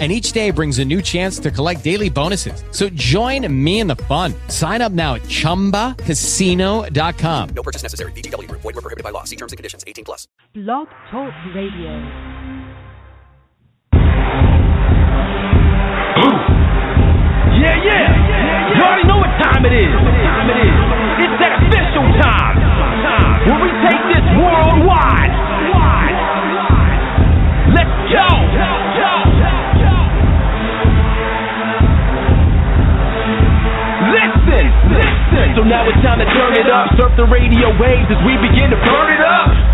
and each day brings a new chance to collect daily bonuses. So join me in the fun. Sign up now at ChumbaCasino.com. No purchase necessary. VGW. Void were prohibited by law. See terms and conditions. 18 plus. Blog Talk Radio. Yeah, yeah. You already know what time it is. Time it is. It's that official time. Where we take this worldwide. Let's go. Listen, listen. So now it's time to turn it up. Surf the radio waves as we begin to burn it up.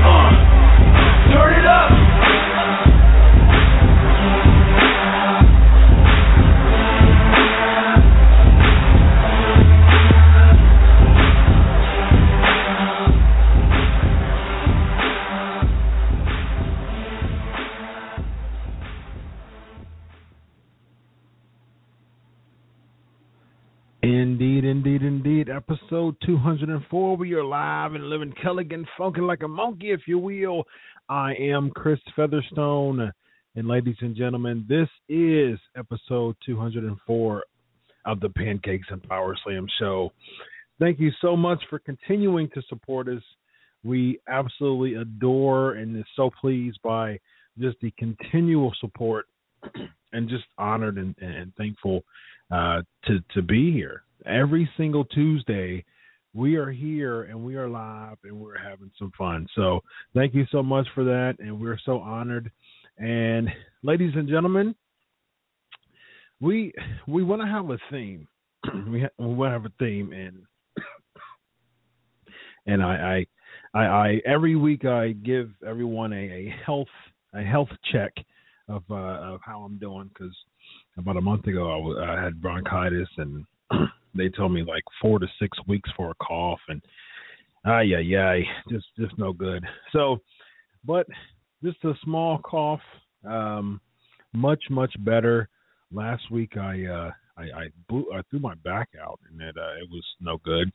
Indeed, indeed, indeed. Episode 204. We are live and living Kelligan, funkin' like a monkey, if you will. I am Chris Featherstone. And ladies and gentlemen, this is episode 204 of the Pancakes and Power Slam show. Thank you so much for continuing to support us. We absolutely adore and is so pleased by just the continual support and just honored and, and thankful uh, to to be here every single Tuesday. We are here and we are live and we're having some fun. So thank you so much for that, and we're so honored. And ladies and gentlemen, we we want to have a theme. we ha- we want to have a theme, and and I, I I I every week I give everyone a, a health a health check of uh, of how I'm doing because about a month ago I, w- I had bronchitis and they told me like four to six weeks for a cough and ah yeah yeah just just no good. So but just a small cough um much much better. Last week I uh I I, blew, I threw my back out and it uh, it was no good.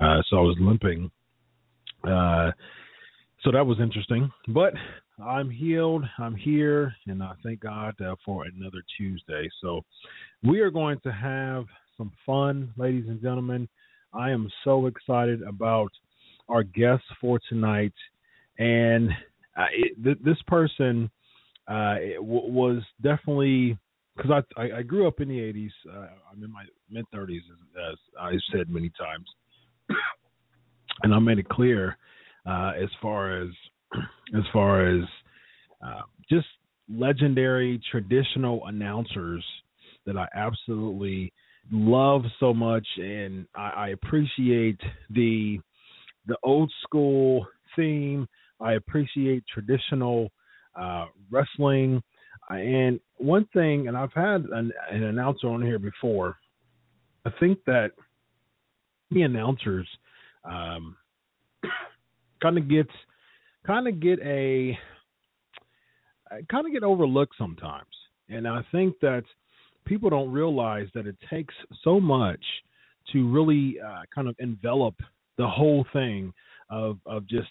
Uh so I was limping. Uh so that was interesting. But I'm healed. I'm here, and I thank God uh, for another Tuesday. So, we are going to have some fun, ladies and gentlemen. I am so excited about our guests for tonight, and uh, it, th- this person uh, w- was definitely because I, I I grew up in the '80s. Uh, I'm in my mid 30s, as, as I've said many times, and I made it clear uh, as far as as far as uh, just legendary traditional announcers that I absolutely love so much, and I, I appreciate the the old school theme. I appreciate traditional uh, wrestling, uh, and one thing, and I've had an, an announcer on here before. I think that the announcers um, kind of gets kind of get a kind of get overlooked sometimes. And I think that people don't realize that it takes so much to really uh, kind of envelop the whole thing of of just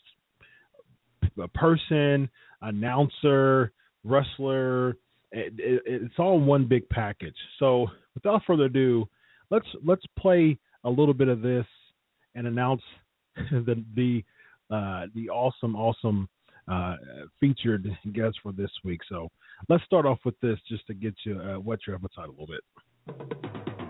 a person, announcer, wrestler, it, it, it's all one big package. So without further ado, let's let's play a little bit of this and announce the the uh, the awesome awesome uh, featured guest for this week. So let's start off with this just to get you uh, whet your appetite a little bit.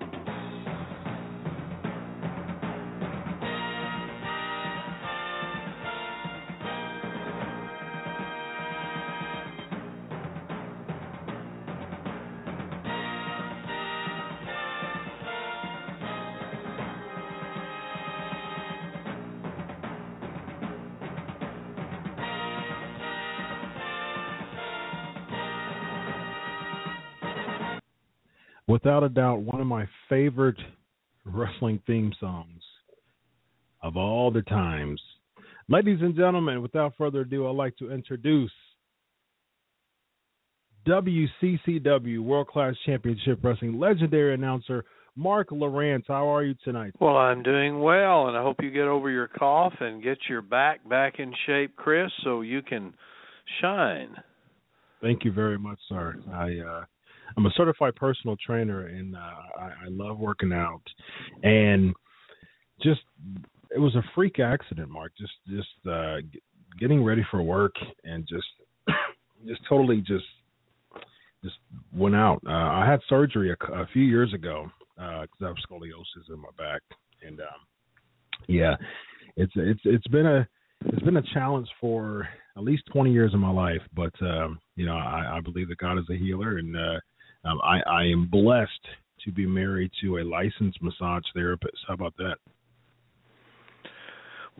Without a doubt one of my favorite wrestling theme songs of all the times. Ladies and gentlemen, without further ado, I'd like to introduce WCCW World Class Championship Wrestling legendary announcer Marc Lowrance. How are you tonight? Well, I'm doing well, and I hope you get over your cough and get your back back in shape, Chris, so you can shine. Thank you very much, sir. I uh, I'm a certified personal trainer, and uh, I, I love working out. And just it was a freak accident, Marc. Just just uh, getting ready for work, and just just totally just just went out. Uh, I had surgery a, a few years ago because uh, I have scoliosis in my back, and um, yeah, it's it's it's been a it's been a challenge for at least 20 years of my life, but um, you know I, I believe that God is a healer, and uh, um, I, I am blessed to be married to a licensed massage therapist. How about that?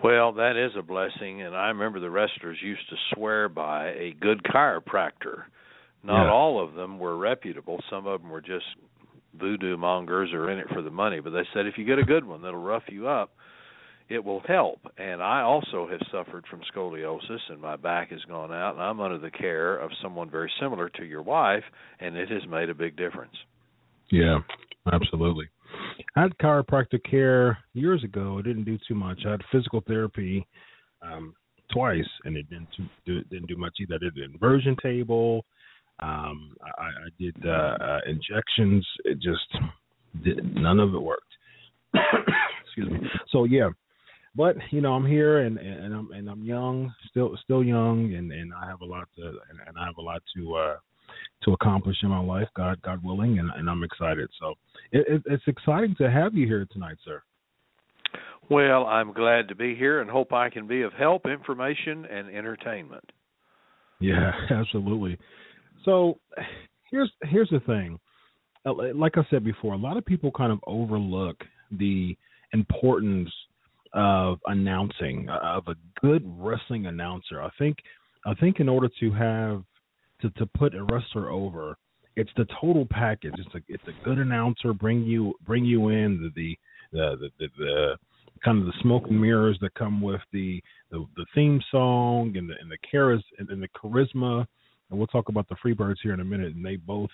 Well, that is a blessing, and I remember the wrestlers used to swear by a good chiropractor. Not Yeah. all of them were reputable. Some of them were just voodoo mongers or in it for the money. But they said if you get a good one that'll rough you up, it will help. And I also have suffered from scoliosis, and my back has gone out, and I'm under the care of someone very similar to your wife, and it has made a big difference. Yeah, absolutely. I had chiropractic care years ago. It didn't do too much. I had physical therapy um, twice, and it didn't do, didn't do much either. I did an inversion table. Um, I, I did uh, uh, injections. It just did, none of it worked. Excuse me. So yeah, but you know I'm here and and I'm and I'm young, still still young, and and I have a lot to and, and I have a lot to uh to accomplish in my life, God God willing, and and I'm excited. So it, it, it's exciting to have you here tonight, sir. Well, I'm glad to be here and hope I can be of help, information, and entertainment. Yeah, absolutely. So here's here's the thing. Like I said before, a lot of people kind of overlook the importance of announcing of a good wrestling announcer. I think I think in order to have to to put a wrestler over, it's the total package. It's a it's a good announcer bring you bring you in the the the the, the, the kind of the smoke and mirrors that come with the the, the theme song and the and the charis and, and the charisma. And we'll talk about the Freebirds here in a minute. And they both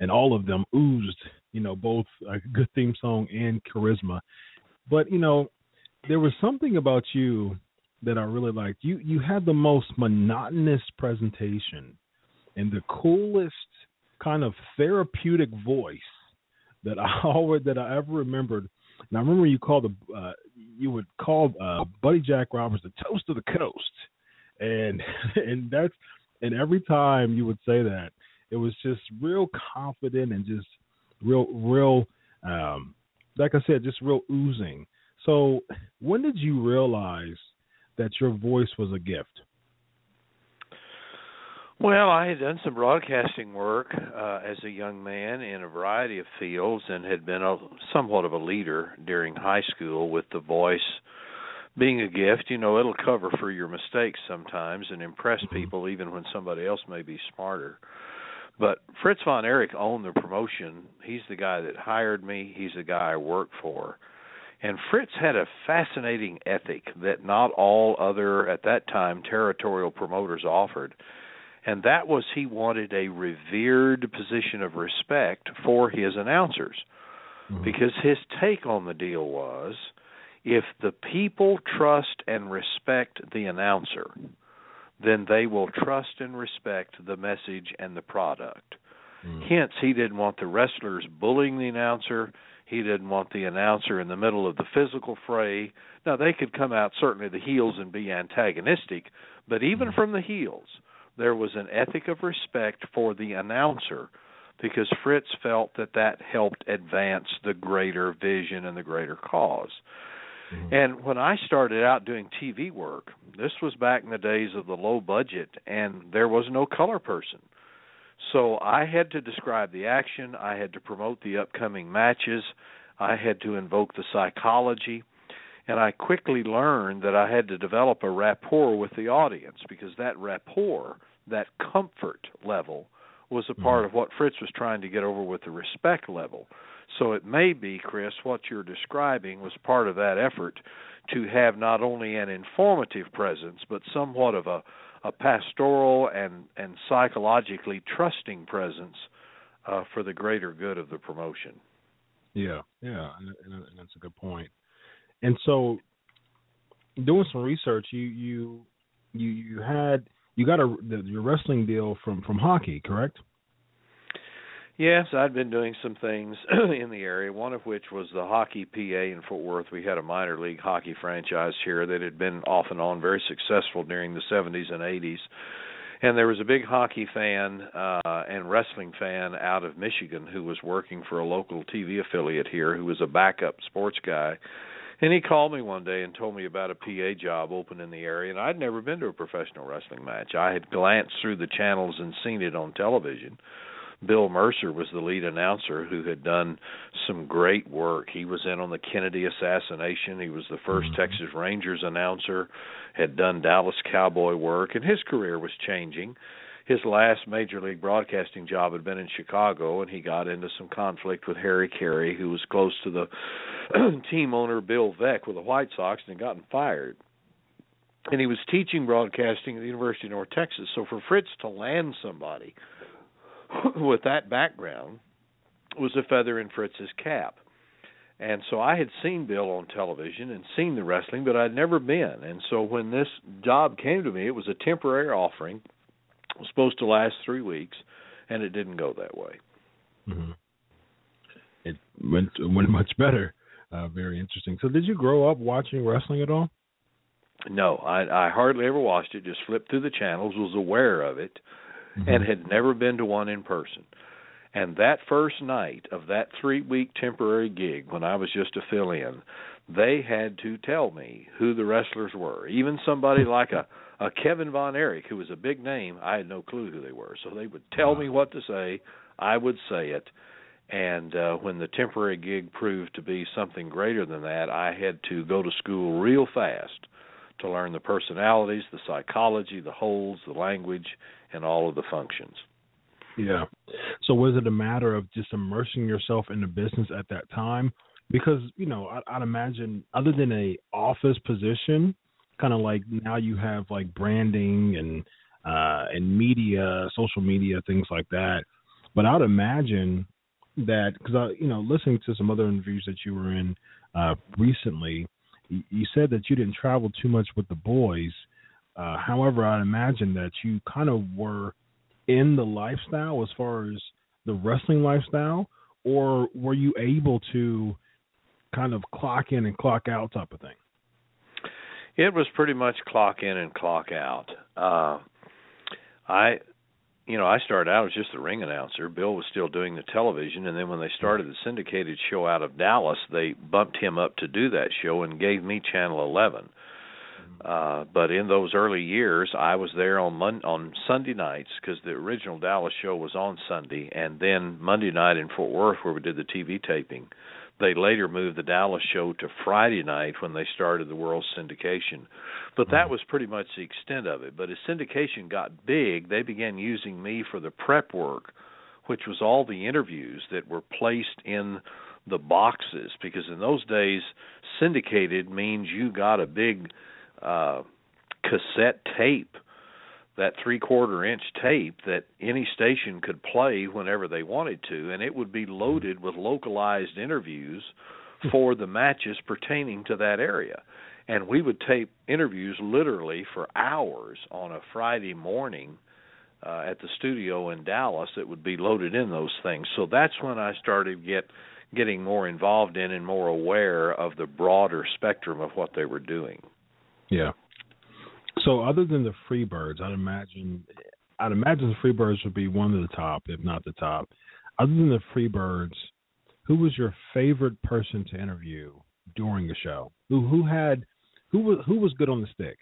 and all of them oozed, you know, both a good theme song and charisma. But you know, there was something about you that I really liked. You you had the most monotonous presentation and the coolest kind of therapeutic voice that I always that I ever remembered. And I remember you called the uh, you would call uh, Buddy Jack Roberts the toast of the coast, and and that's and every time you would say that, it was just real confident and just real real um, like I said, just real oozing. So when did you realize that your voice was a gift? Well, I had done some broadcasting work uh, as a young man in a variety of fields and had been a somewhat of a leader during high school with the voice being a gift. You know, it'll cover for your mistakes sometimes and impress people even when somebody else may be smarter. But Fritz von Erich owned the promotion. He's the guy that hired me. He's the guy I work for. And Fritz had a fascinating ethic that not all other, at that time, territorial promoters offered. And that was he wanted a revered position of respect for his announcers. Because his take on the deal was if the people trust and respect the announcer, then they will trust and respect the message and the product. Mm. Hence, he didn't want the wrestlers bullying the announcer. He didn't want the announcer in the middle of the physical fray. Now, they could come out certainly the heels and be antagonistic, but even mm-hmm. from the heels, there was an ethic of respect for the announcer because Fritz felt that that helped advance the greater vision and the greater because mm-hmm. And when I started out doing TV work, this was back in the days of the low budget and there was no color person. So I had to describe the action, I had to promote the upcoming matches, I had to invoke the psychology, and I quickly learned that I had to develop a rapport with the audience because that rapport, that comfort level, was a part mm-hmm. of what Fritz was trying to get over with the respect level. So it may be, Chris, what you're describing was part of that effort to have not only an informative presence, but somewhat of a, a pastoral and, and psychologically trusting presence uh, for the greater good of the promotion. Yeah, yeah, and, and, that's a good point. And so, doing some research, you you you you had you got a the, your wrestling deal from from hockey, correct? Yes, I'd been doing some things in the area, one of which was the Hockey PA in Fort Worth. We had a minor league hockey franchise here that had been off and on very successful during the 70s and 80s. And there was a big hockey fan uh and wrestling fan out of Michigan who was working for a local TV affiliate here who was a backup sports guy. And he called me one day and told me about a PA job open in the area and I'd never been to a professional wrestling match. I had glanced through the channels and seen it on television. Bill Mercer was the lead announcer who had done some great work. He was in on the Kennedy assassination. He was the 1st mm-hmm. Texas Rangers announcer, had done Dallas Cowboy work, and his career was changing. His last major league broadcasting job had been in Chicago, and he got into some conflict with Harry Caray, who was close to the team owner Bill Veeck with the White Sox, and had gotten fired. And he was teaching broadcasting at the University of North Texas. So for Fritz to land somebody with that background was a feather in Fritz's cap. And so I had seen Bill on television and seen the wrestling, but I'd never been. And so when this job came to me, it was a temporary offering. It was supposed to last three weeks, and it didn't go that way. Mm-hmm. It went went much better. Uh, very interesting. So, did you grow up watching wrestling at all? No, I, I hardly ever watched it. Just flipped through the channels, was aware of it, Mm-hmm. and had never been to one in person. And that first night of that three week temporary gig, when I was just a fill in, they had to tell me who the wrestlers were. Even somebody like a, a Kevin Von Erich, who was a big name, I had no clue who they were. So they would tell me what to say, I would say it. And uh, when the temporary gig proved to be something greater than that, I had to go to school real fast to learn the personalities, the psychology, the holds, the language, and all of the functions. Yeah. So was it a matter of just immersing yourself in the business at that time? Because you know, I, I'd imagine other than a office position, kind of like now you have like branding and uh and media, social media, things like that. But I'd imagine that because I, you know, listening to some other interviews that you were in uh recently, you said that you didn't travel too much with the boys. Uh, however, I imagine that you kind of were in the lifestyle as far as the wrestling lifestyle, or were you able to kind of clock in and clock out type of thing? It was pretty much clock in and clock out. Uh, I, you know, I started out as just the ring announcer. Bill was still doing the television, and then when they started the syndicated show out of Dallas, they bumped him up to do that show and gave me Channel 11. Uh, but in those early years, I was there on Mon- on Sunday nights because the original Dallas show was on Sunday, and then Monday night in Fort Worth where we did the TV taping. They later moved the Dallas show to Friday night when they started the world syndication. But that was pretty much the extent of it. But as syndication got big, they began using me for the prep work, which was all the interviews that were placed in the boxes because in those days syndicated means you got a big uh cassette tape that three quarter inch tape that any station could play whenever they wanted to and it would be loaded with localized interviews for the matches pertaining to that area and we would tape interviews literally for hours on a Friday morning uh, at the studio in Dallas that would be loaded in those things. So that's when I started get getting more involved in and more aware of the broader spectrum of what they were doing. Yeah. So other than the Freebirds, I'd imagine I'd imagine the Freebirds would be one of the top, if not the top. Other than the Freebirds, who was your favorite person to interview during the show? Who who had who was who was good on the stick?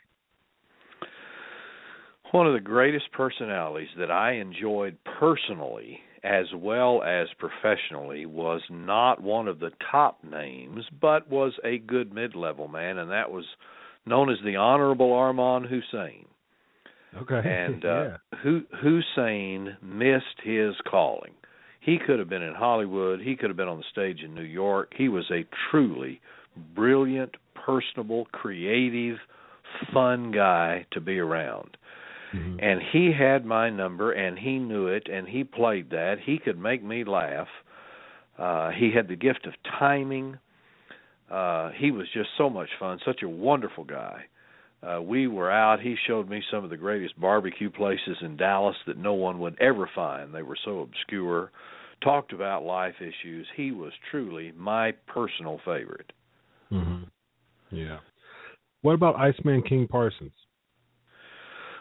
One of the greatest personalities that I enjoyed personally as well as professionally was not one of the top names, but was a good mid level man, and that was known as the Honorable Armand Hussein. Okay. And uh, yeah. Hussein missed his calling. He could have been in Hollywood. He could have been on the stage in New York. He was a truly brilliant, personable, creative, fun guy to be around. Mm-hmm. And he had my number and he knew it and he played that. He could make me laugh. Uh he had the gift of timing. Uh he was just so much fun, such a wonderful guy. Uh we were out, he showed me some of the greatest barbecue places in Dallas that no one would ever find. They were so obscure. Talked about life issues. He was truly my personal favorite. Mhm. Yeah. What about Iceman King Parsons?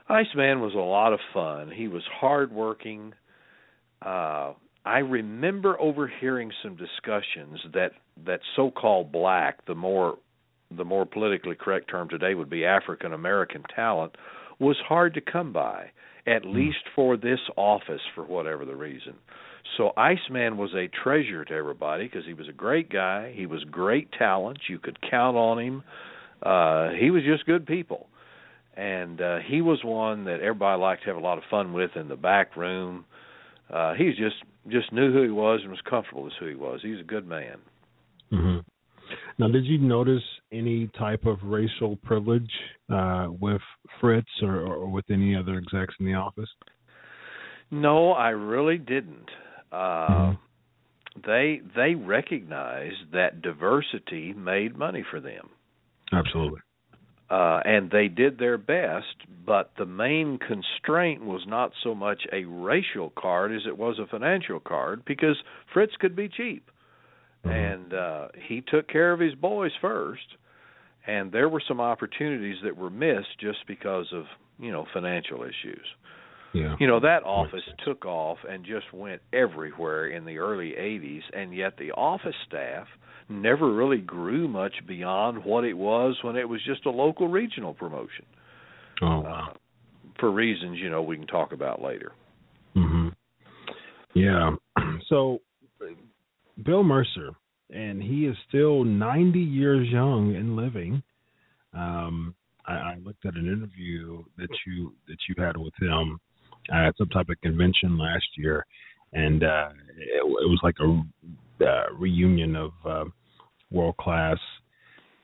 Iceman was a lot of fun. He was hardworking. Uh, I remember overhearing some discussions that that so-called black, the more the more politically correct term today would be African American talent, was hard to come by, at mm. least for this office for whatever the reason. So Iceman was a treasure to everybody because he was a great guy. He was great talent. You could count on him. Uh, he was just good people and uh, he was one that everybody liked to have a lot of fun with in the back room. Uh, he just just knew who he was and was comfortable as who he was. He's a good man. Mm-hmm. Now, did you notice any type of racial privilege uh, with Fritz or, or with any other execs in the office? No, I really didn't. Uh, mm-hmm. They they recognized that diversity made money for them. Absolutely uh, and they did their best, but the main constraint was not so much a racial card as it was a financial card because Fritz could be cheap. Mm-hmm. And uh, he took care of his boys first, and there were some opportunities that were missed just because of you know financial issues. Yeah. You know that office took off and just went everywhere in the early 80s, and yet the office staff never really grew much beyond what it was when it was just a local regional promotion. Oh wow. Uh, for reasons you know we can talk about later. Mhm. Yeah. So Bill Mercer and he is still 90 years young and living. Um I, I looked at an interview that you that you had with him at some type of convention last year and uh it, it was like a uh, reunion of uh, world class.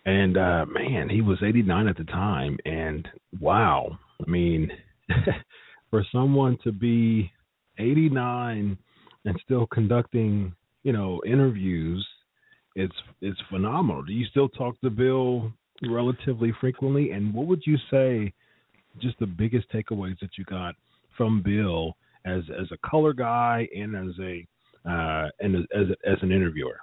And uh man, he was 89 at the time and wow. I mean, for someone to be 89 and still conducting, you know, interviews, it's it's phenomenal. Do you still talk to Bill relatively frequently and what would you say just the biggest takeaways that you got from Bill as as a color guy and as a uh and as as, as an interviewer?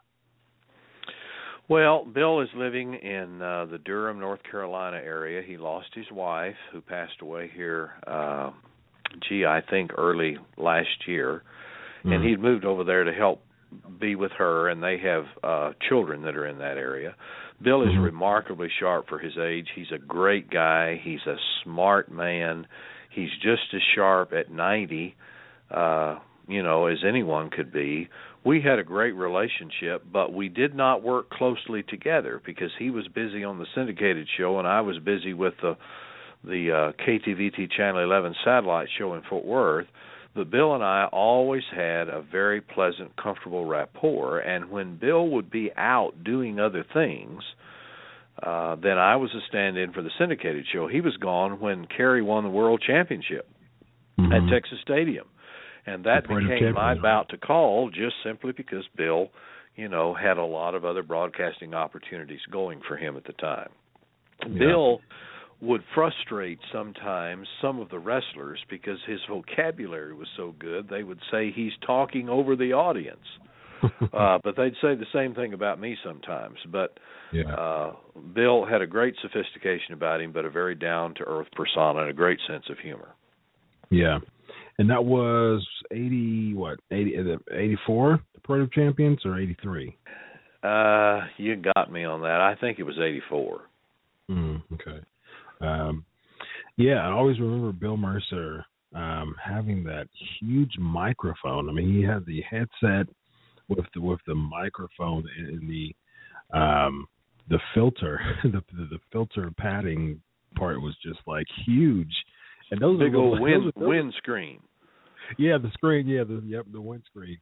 Well, Bill is living in uh, the Durham, North Carolina area. He lost his wife, who passed away here. Uh, gee, I think early last year, mm-hmm. and he'd moved over there to help be with her, and they have uh, children that are in that area. Bill is mm-hmm. remarkably sharp for his age. He's a great guy. He's a smart man. He's just as sharp at 90, uh, you know, as anyone could be we had a great relationship, but we did not work closely together because he was busy on the syndicated show and I was busy with the the uh, KTVT Channel 11 satellite show in Fort Worth. But Bill and I always had a very pleasant, comfortable rapport. And when Bill would be out doing other things, uh, then I was a stand-in for the syndicated show. He was gone when Kerry won the world championship mm-hmm. at Texas Stadium and that became my bout to call just simply because Bill, you know, had a lot of other broadcasting opportunities going for him at the time. Yeah. Bill would frustrate sometimes some of the wrestlers because his vocabulary was so good. They would say he's talking over the audience. uh, but they'd say the same thing about me sometimes. But Yeah. uh, Bill had a great sophistication about him, but a very down to earth persona and a great sense of humor. Yeah. And that was 80, what, 80, is it 84, the Parade of Champions, or 83? Uh, you got me on that. I think it was 84. Mm, okay. Um, yeah, I always remember Bill Mercer um, having that huge microphone. I mean, he had the headset with the with the microphone and the um, the filter, the, the filter padding part was just like huge. And those Big are old wind windscreen. Yeah, the screen. Yeah, the yep, the windscreen.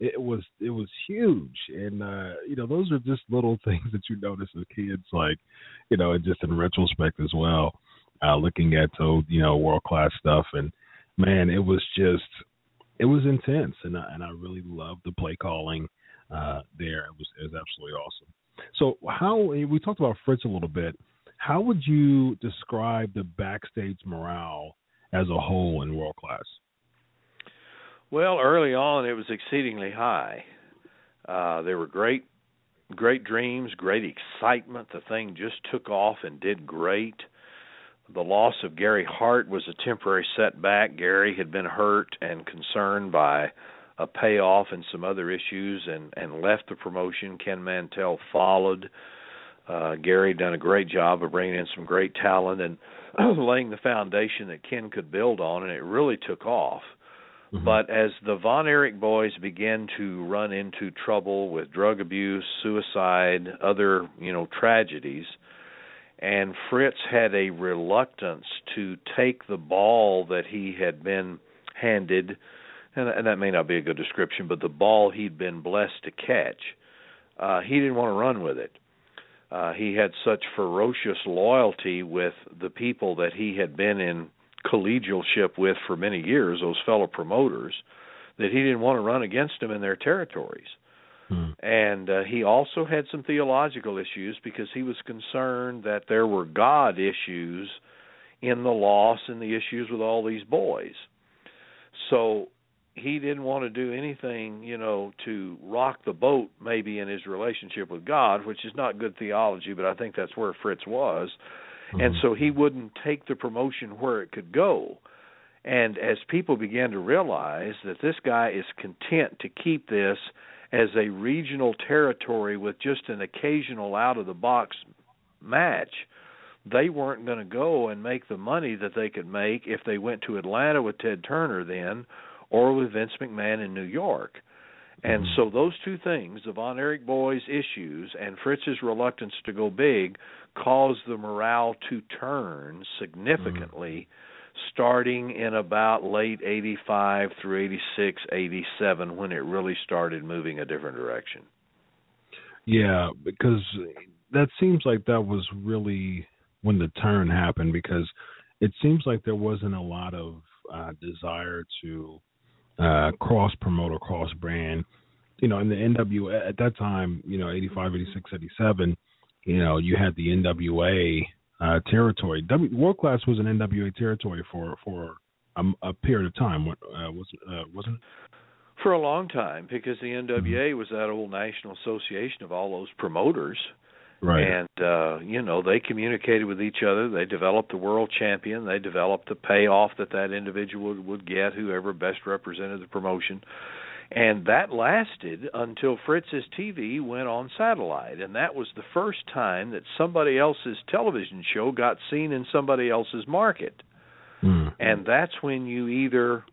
It was it was huge, and uh, you know those are just little things that you notice as kids, like you know, and just in retrospect as well, uh, looking at so you know world class stuff, and man, it was just it was intense, and I, and I really loved the play calling uh, there. It was it was absolutely awesome. So how we talked about Fritz a little bit. How would you describe the backstage morale as a whole in world class? Well, early on, it was exceedingly high. Uh, there were great, great dreams, great excitement. The thing just took off and did great. The loss of Gary Hart was a temporary setback. Gary had been hurt and concerned by a payoff and some other issues, and and left the promotion. Ken Mantell followed. Uh, Gary done a great job of bringing in some great talent and laying the foundation that Ken could build on, and it really took off. But as the Von Erich boys began to run into trouble with drug abuse, suicide, other, you know, tragedies, and Fritz had a reluctance to take the ball that he had been handed, and, and that may not be a good description, but the ball he'd been blessed to catch, uh, he didn't want to run with it. Uh, he had such ferocious loyalty with the people that he had been in collegialship with for many years, those fellow promoters, that he didn't want to run against them in their territories. Hmm. And uh, he also had some theological issues because he was concerned that there were God issues in the loss and the issues with all these boys. So he didn't want to do anything, you know, to rock the boat maybe in his relationship with God, which is not good theology, but I think that's where Fritz was. And mm-hmm. so he wouldn't take the promotion where it could go. And as people began to realize that this guy is content to keep this as a regional territory with just an occasional out of the box match, they weren't going to go and make the money that they could make if they went to Atlanta with Ted Turner then or with Vince McMahon in New York. And mm-hmm. so those two things, the Von Erich boys' issues and Fritz's reluctance to go big, caused the morale to turn significantly starting in about late 85 through 86, 87 when it really started moving a different direction. Yeah, because that seems like that was really when the turn happened because it seems like there wasn't a lot of uh, desire to uh, cross promote or cross brand. You know, in the NWA at that time, you know, 85, 86, 87, you know, you had the NWA uh, territory. W, World Class was an NWA territory for for a, a period of time. What uh, was uh, wasn't it? For a long time, because the NWA was that old national association of all those promoters. Right. And uh, you know, they communicated with each other. They developed the world champion. They developed the payoff that that individual would, would get, whoever best represented the promotion. And that lasted until Fritz's TV went on satellite, and that was the first time that somebody else's television show got seen in somebody else's market. Mm. And that's when you either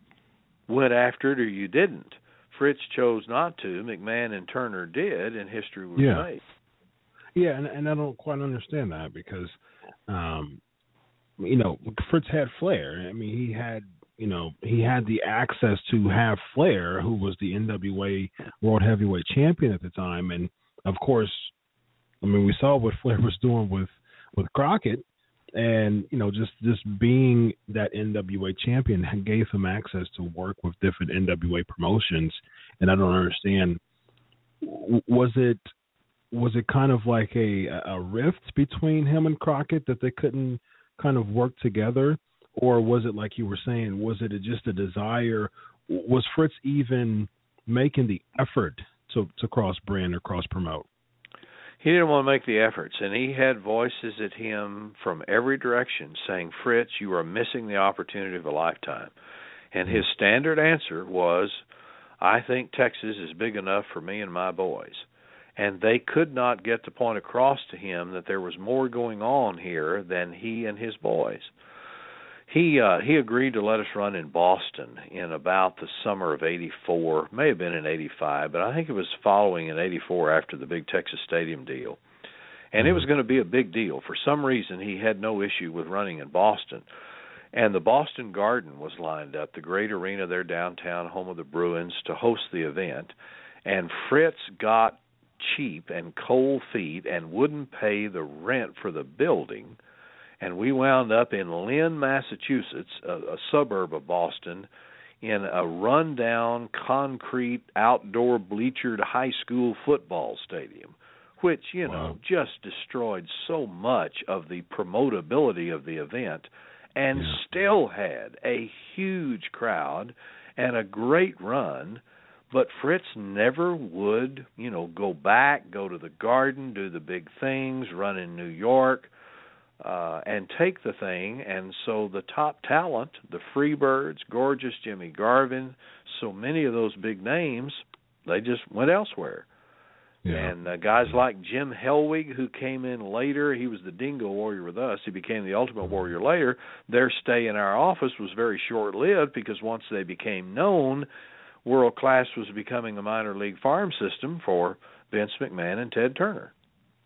went after it or you didn't. Fritz chose not to. McMahon and Turner did, and history was Yeah. made. Yeah, and, and I don't quite understand that because, um, you know, Fritz had flair. I mean, he had, you know, he had the access to have Flair, who was the NWA World Heavyweight Champion at the time, and of course, I mean, we saw what Flair was doing with with Crockett, and you know, just just being that NWA champion gave him access to work with different NWA promotions, and I don't understand. Was it was it kind of like a a rift between him and Crockett that they couldn't kind of work together, or was it like you were saying? Was it just a desire? Was Fritz even making the effort to to cross brand or cross promote? He didn't want to make the efforts, and he had voices at him from every direction saying, "Fritz, you are missing the opportunity of a lifetime." And his mm-hmm. standard answer was, "I think Texas is big enough for me and my boys." and they could not get the point across to him that there was more going on here than he and his boys. He uh he agreed to let us run in Boston in about the summer of 84, may have been in 85, but I think it was following in 84 after the big Texas Stadium deal. And it was going to be a big deal. For some reason he had no issue with running in Boston. And the Boston Garden was lined up, the great arena there downtown, home of the Bruins, to host the event. And Fritz got cheap and cold feet and wouldn't pay the rent for the building and we wound up in Lynn, Massachusetts, a, a suburb of Boston, in a rundown concrete outdoor bleachered high school football stadium, which, you know, just destroyed so much of the promotability of the event and Yeah. still had a huge crowd and a great run but Fritz never would, you know, go back, go to the garden, do the big things, run in New York, uh, and take the thing. And so the top talent, the Freebirds, gorgeous Jimmy Garvin, so many of those big names, they just went elsewhere. Yeah. And uh, guys like Jim Hellwig, who came in later, he was the Dingo Warrior with us. He became the Ultimate Warrior later. Their stay in our office was very short lived because once they became known, World Class was becoming a minor league farm system for Vince McMahon and Ted Turner.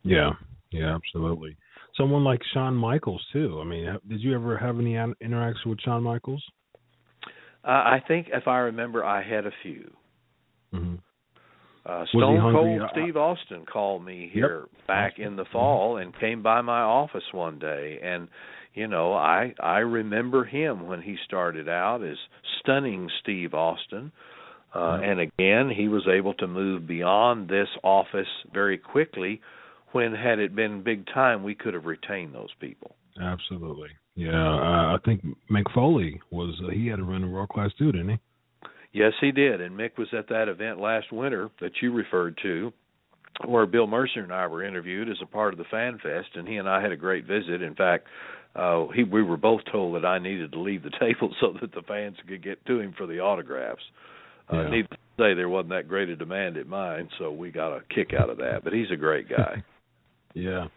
Yeah, yeah, absolutely. Someone like Shawn Michaels too. I mean, did you ever have any an- interaction with Shawn Michaels? Uh, I think, if I remember, I had a few. hmm Uh, Stone? Cold Uh, Steve Austin called me here back in the fall and came by my office one day and you know I I remember him when he started out as stunning Steve Austin uh and again he was able to move beyond this office very quickly when had it been big time we could have retained those people. Absolutely. Yeah, uh, I think Mick Foley was. Uh, he had to run a world class too, didn't he? Yes, he did. And Mick was at that event last winter that you referred to, where Bill Mercer and I were interviewed as a part of the Fan Fest, and he and I had a great visit. In fact, uh, he we were both told that I needed to leave the table so that the fans could get to him for the autographs. Uh, Yeah. Needless to say, there wasn't that great a demand at mine, so we got a kick out of that. But he's a great guy. Yeah.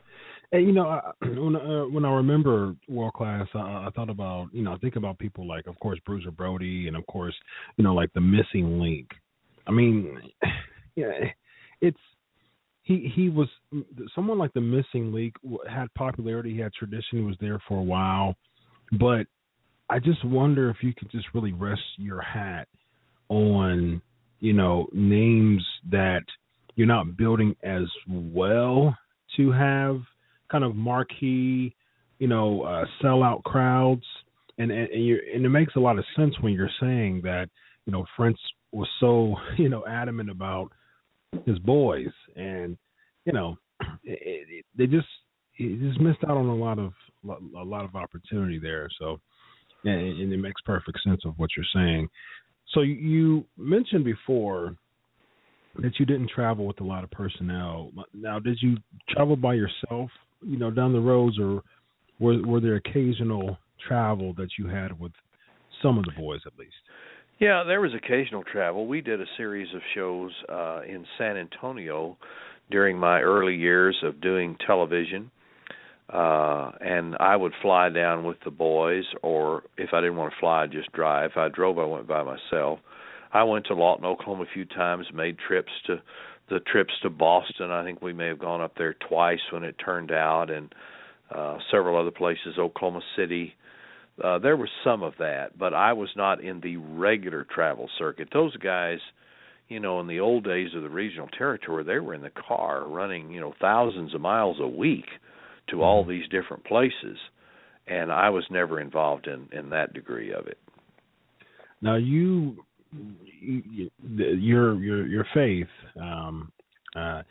And you know, I, when uh, when I remember world class, I, I thought about you know I think about people like, of course, Bruiser Brody, and of course, you know, like the missing link. I mean, yeah, it's he he was someone like the missing link had popularity, he had tradition, he was there for a while, but I just wonder if you could just really rest your hat on you know names that you're not building as well to have kind of marquee, you know, uh, sellout crowds, and and and, you and it makes a lot of sense when you're saying that you know Fritz was so you know adamant about his boys, and you know it, it, they just just missed out on a lot of a lot of opportunity there. So, and, and it makes perfect sense of what you're saying. So you mentioned before that you didn't travel with a lot of personnel. Now, did you travel by yourself, you know, down the roads, or were were there occasional travel that you had with some of the boys at least? Yeah, there was occasional travel. We did a series of shows uh in San Antonio during my early years of doing television. Uh and I would fly down with the boys or if I didn't want to fly I'd just drive. If I drove I went by myself. I went to Lawton, Oklahoma a few times, made trips to the trips to Boston. I think we may have gone up there twice when it turned out and uh several other places, Oklahoma City, uh, there was some of that, but I was not in the regular travel circuit. Those guys, you know, in the old days of the regional territory, they were in the car running, you know, thousands of miles a week to all these different places, and I was never involved in in that degree of it. Now you- your your your faith um, uh,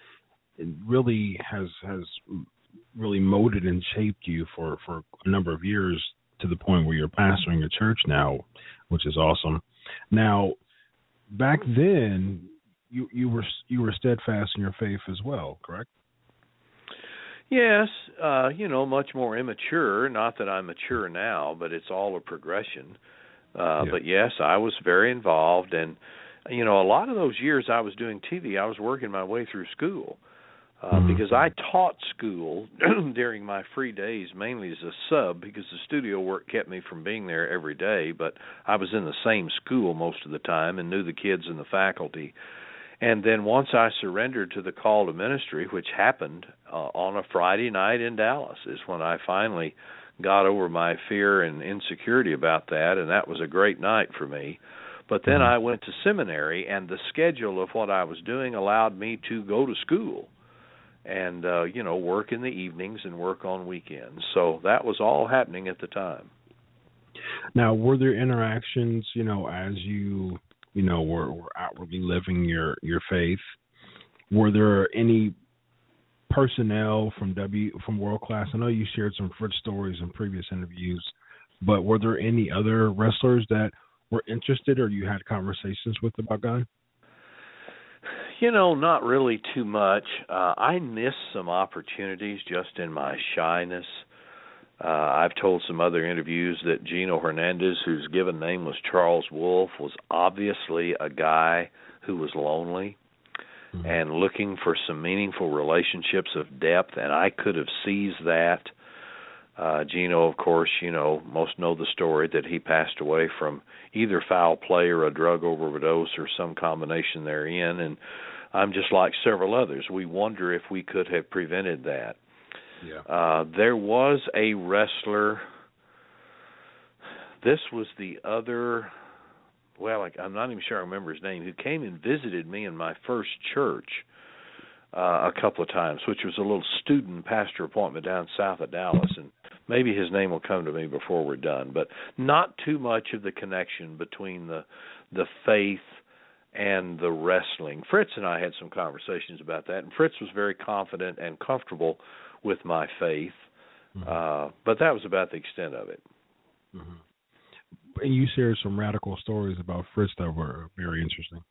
really has has really molded and shaped you for for a number of years to the point where you're pastoring a church now, which is awesome. Now, back then, you you were you were steadfast in your faith as well, correct? Yes, uh, you know, much more immature. Not that I'm mature now, but it's all a progression. Uh, Yeah. But yes, I was very involved, and you know, a lot of those years I was doing TV, I was working my way through school uh, Mhm. because I taught school during my free days, mainly as a sub, because the studio work kept me from being there every day. But I was in the same school most of the time and knew the kids and the faculty. And then once I surrendered to the call to ministry, which happened uh, on a Friday night in Dallas, is when I finally got over my fear and insecurity about that, and that was a great night for me. But then I went to seminary, and the schedule of what I was doing allowed me to go to school and uh, you know work in the evenings and work on weekends. So that was all happening at the time. Now, were there interactions, you know, as you, you know, were, were outwardly living your your faith? Were there any personnel from W from World Class? I know you shared some Fritz stories in previous interviews, but were there any other wrestlers that were interested or you had conversations with about God? You know, not really too much. Uh, I missed some opportunities just in my shyness. Uh, I've told some other interviews that Gino Hernandez, whose given name was Charles Wolfe, was obviously a guy who was lonely and looking for some meaningful relationships of depth, and I could have seized that. Uh, Gino, of course, you know, most know the story that he passed away from either foul play or a drug overdose or some combination therein. And I'm just like several others. We wonder if we could have prevented that. Yeah. Uh, there was a wrestler. This was the other. Well, like, I'm not even sure I remember his name. Who came and visited me in my first church uh, a couple of times, which was a little student pastor appointment down south of Dallas, and maybe his name will come to me before we're done. But not too much of the connection between the the faith and the wrestling. Fritz and I had some conversations about that, and Fritz was very confident and comfortable with my faith, uh, but that was about the extent of it. And you shared some radical stories about Fritz that were very interesting.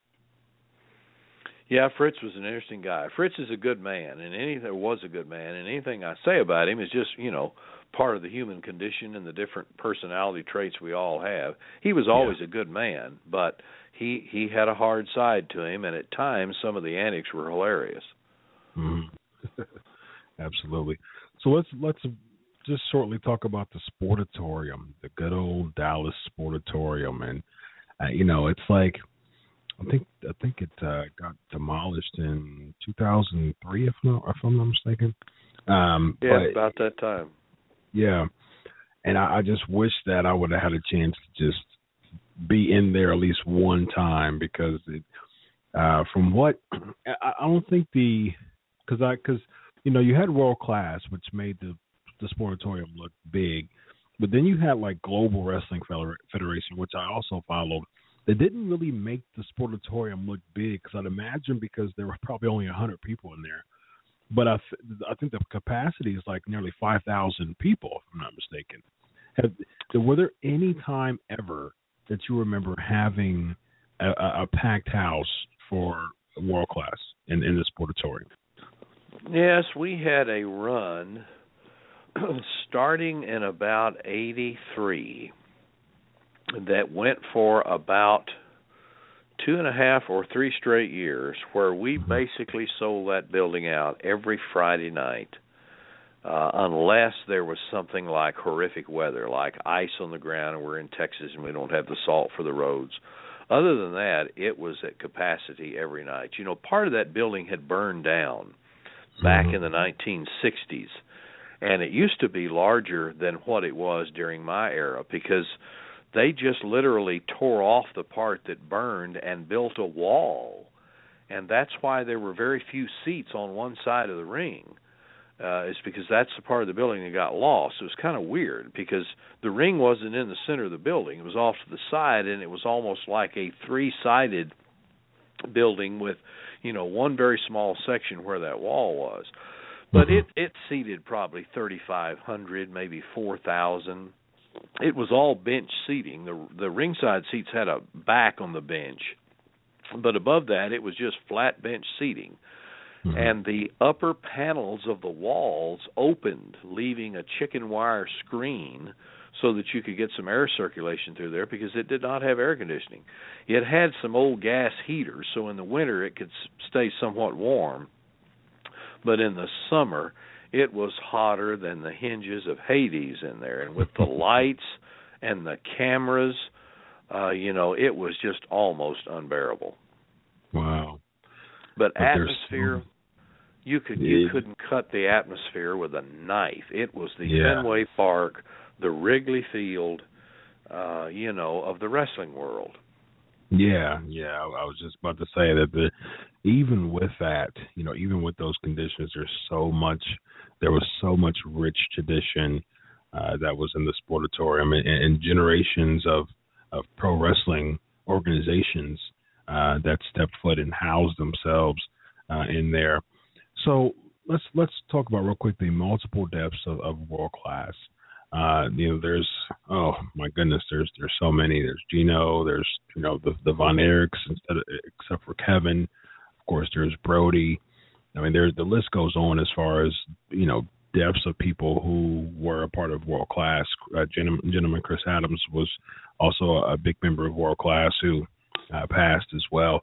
Yeah, Fritz was an interesting guy. Fritz is a good man, and anything was a good man, and anything I say about him is just you know part of the human condition and the different personality traits we all have. He was always a good man, but he he had a hard side to him, and at times some of the antics were hilarious. Mhm. Absolutely. So let's let's just shortly talk about the Sportatorium, the good old Dallas Sportatorium, and uh, you know it's like I think I think it uh, got demolished in 2003, if not if I'm not mistaken. Um, Yeah, but, about that time. yeah, and I, I just wish that I would have had a chance to just be in there at least one time because it, uh, from what I, I don't think the because I because you know you had world class which made the the sportatorium looked big, but then you had like Global Wrestling Federation which I also followed. They didn't really make the sportatorium look big because I'd imagine because there were probably only a hundred people in there, but I th- I think the capacity is like nearly five thousand people if I'm not mistaken. Have, were there any time ever that you remember having a, a, a packed house for world class in, in the sportatorium? Yes, we had a run starting in about 83 that went for about two and a half or three straight years where we basically sold that building out every Friday night. Uh, unless there was something like horrific weather, like ice on the ground, and we're in Texas and we don't have the salt for the roads. Other than that, it was at capacity every night. You know, part of that building had burned down back in the 1960s, and it used to be larger than what it was during my era because they just literally tore off the part that burned and built a wall. And that's why there were very few seats on one side of the ring. Uh, is because that's the part of the building that got lost. It was kind of weird because the ring wasn't in the center of the building; it was off to the side, and it was almost like a three-sided building with, you know, one very small section where that wall was. But Mhm. it it seated probably 3500 maybe 4000 it was all bench seating. The the ringside seats had a back on the bench but above that it was just flat bench seating. Mhm. and the upper panels of the walls opened leaving a chicken wire screen so that you could get some air circulation through there because it did not have air conditioning. It had some old gas heaters so in the winter it could stay somewhat warm but in the summer it was hotter than the hinges of Hades in there and with the lights and the cameras uh you know it was just almost unbearable wow. but, But atmosphere some- you could you Yeah. couldn't cut the atmosphere with a knife it was the Yeah. Fenway Park the Wrigley Field uh you know of the wrestling world Yeah, yeah. I, was just about to say that the even with that, you know, even with those conditions, there's so much. There was so much rich tradition uh, that was in the sportatorium, and, and generations of of pro wrestling organizations uh, that stepped foot and housed themselves uh, in there. So let's let's talk about real quick the multiple depths of, of world class. Uh, you know, there's oh my goodness, there's there's so many. There's Gino, there's you know the the Von Erichs instead of, except for Kevin. Of course, there's Brody. I mean, there's the list goes on as far as you know depths of people who were a part of world class. Uh, gentleman, Chris Adams was also a big member of world class who uh, passed as well.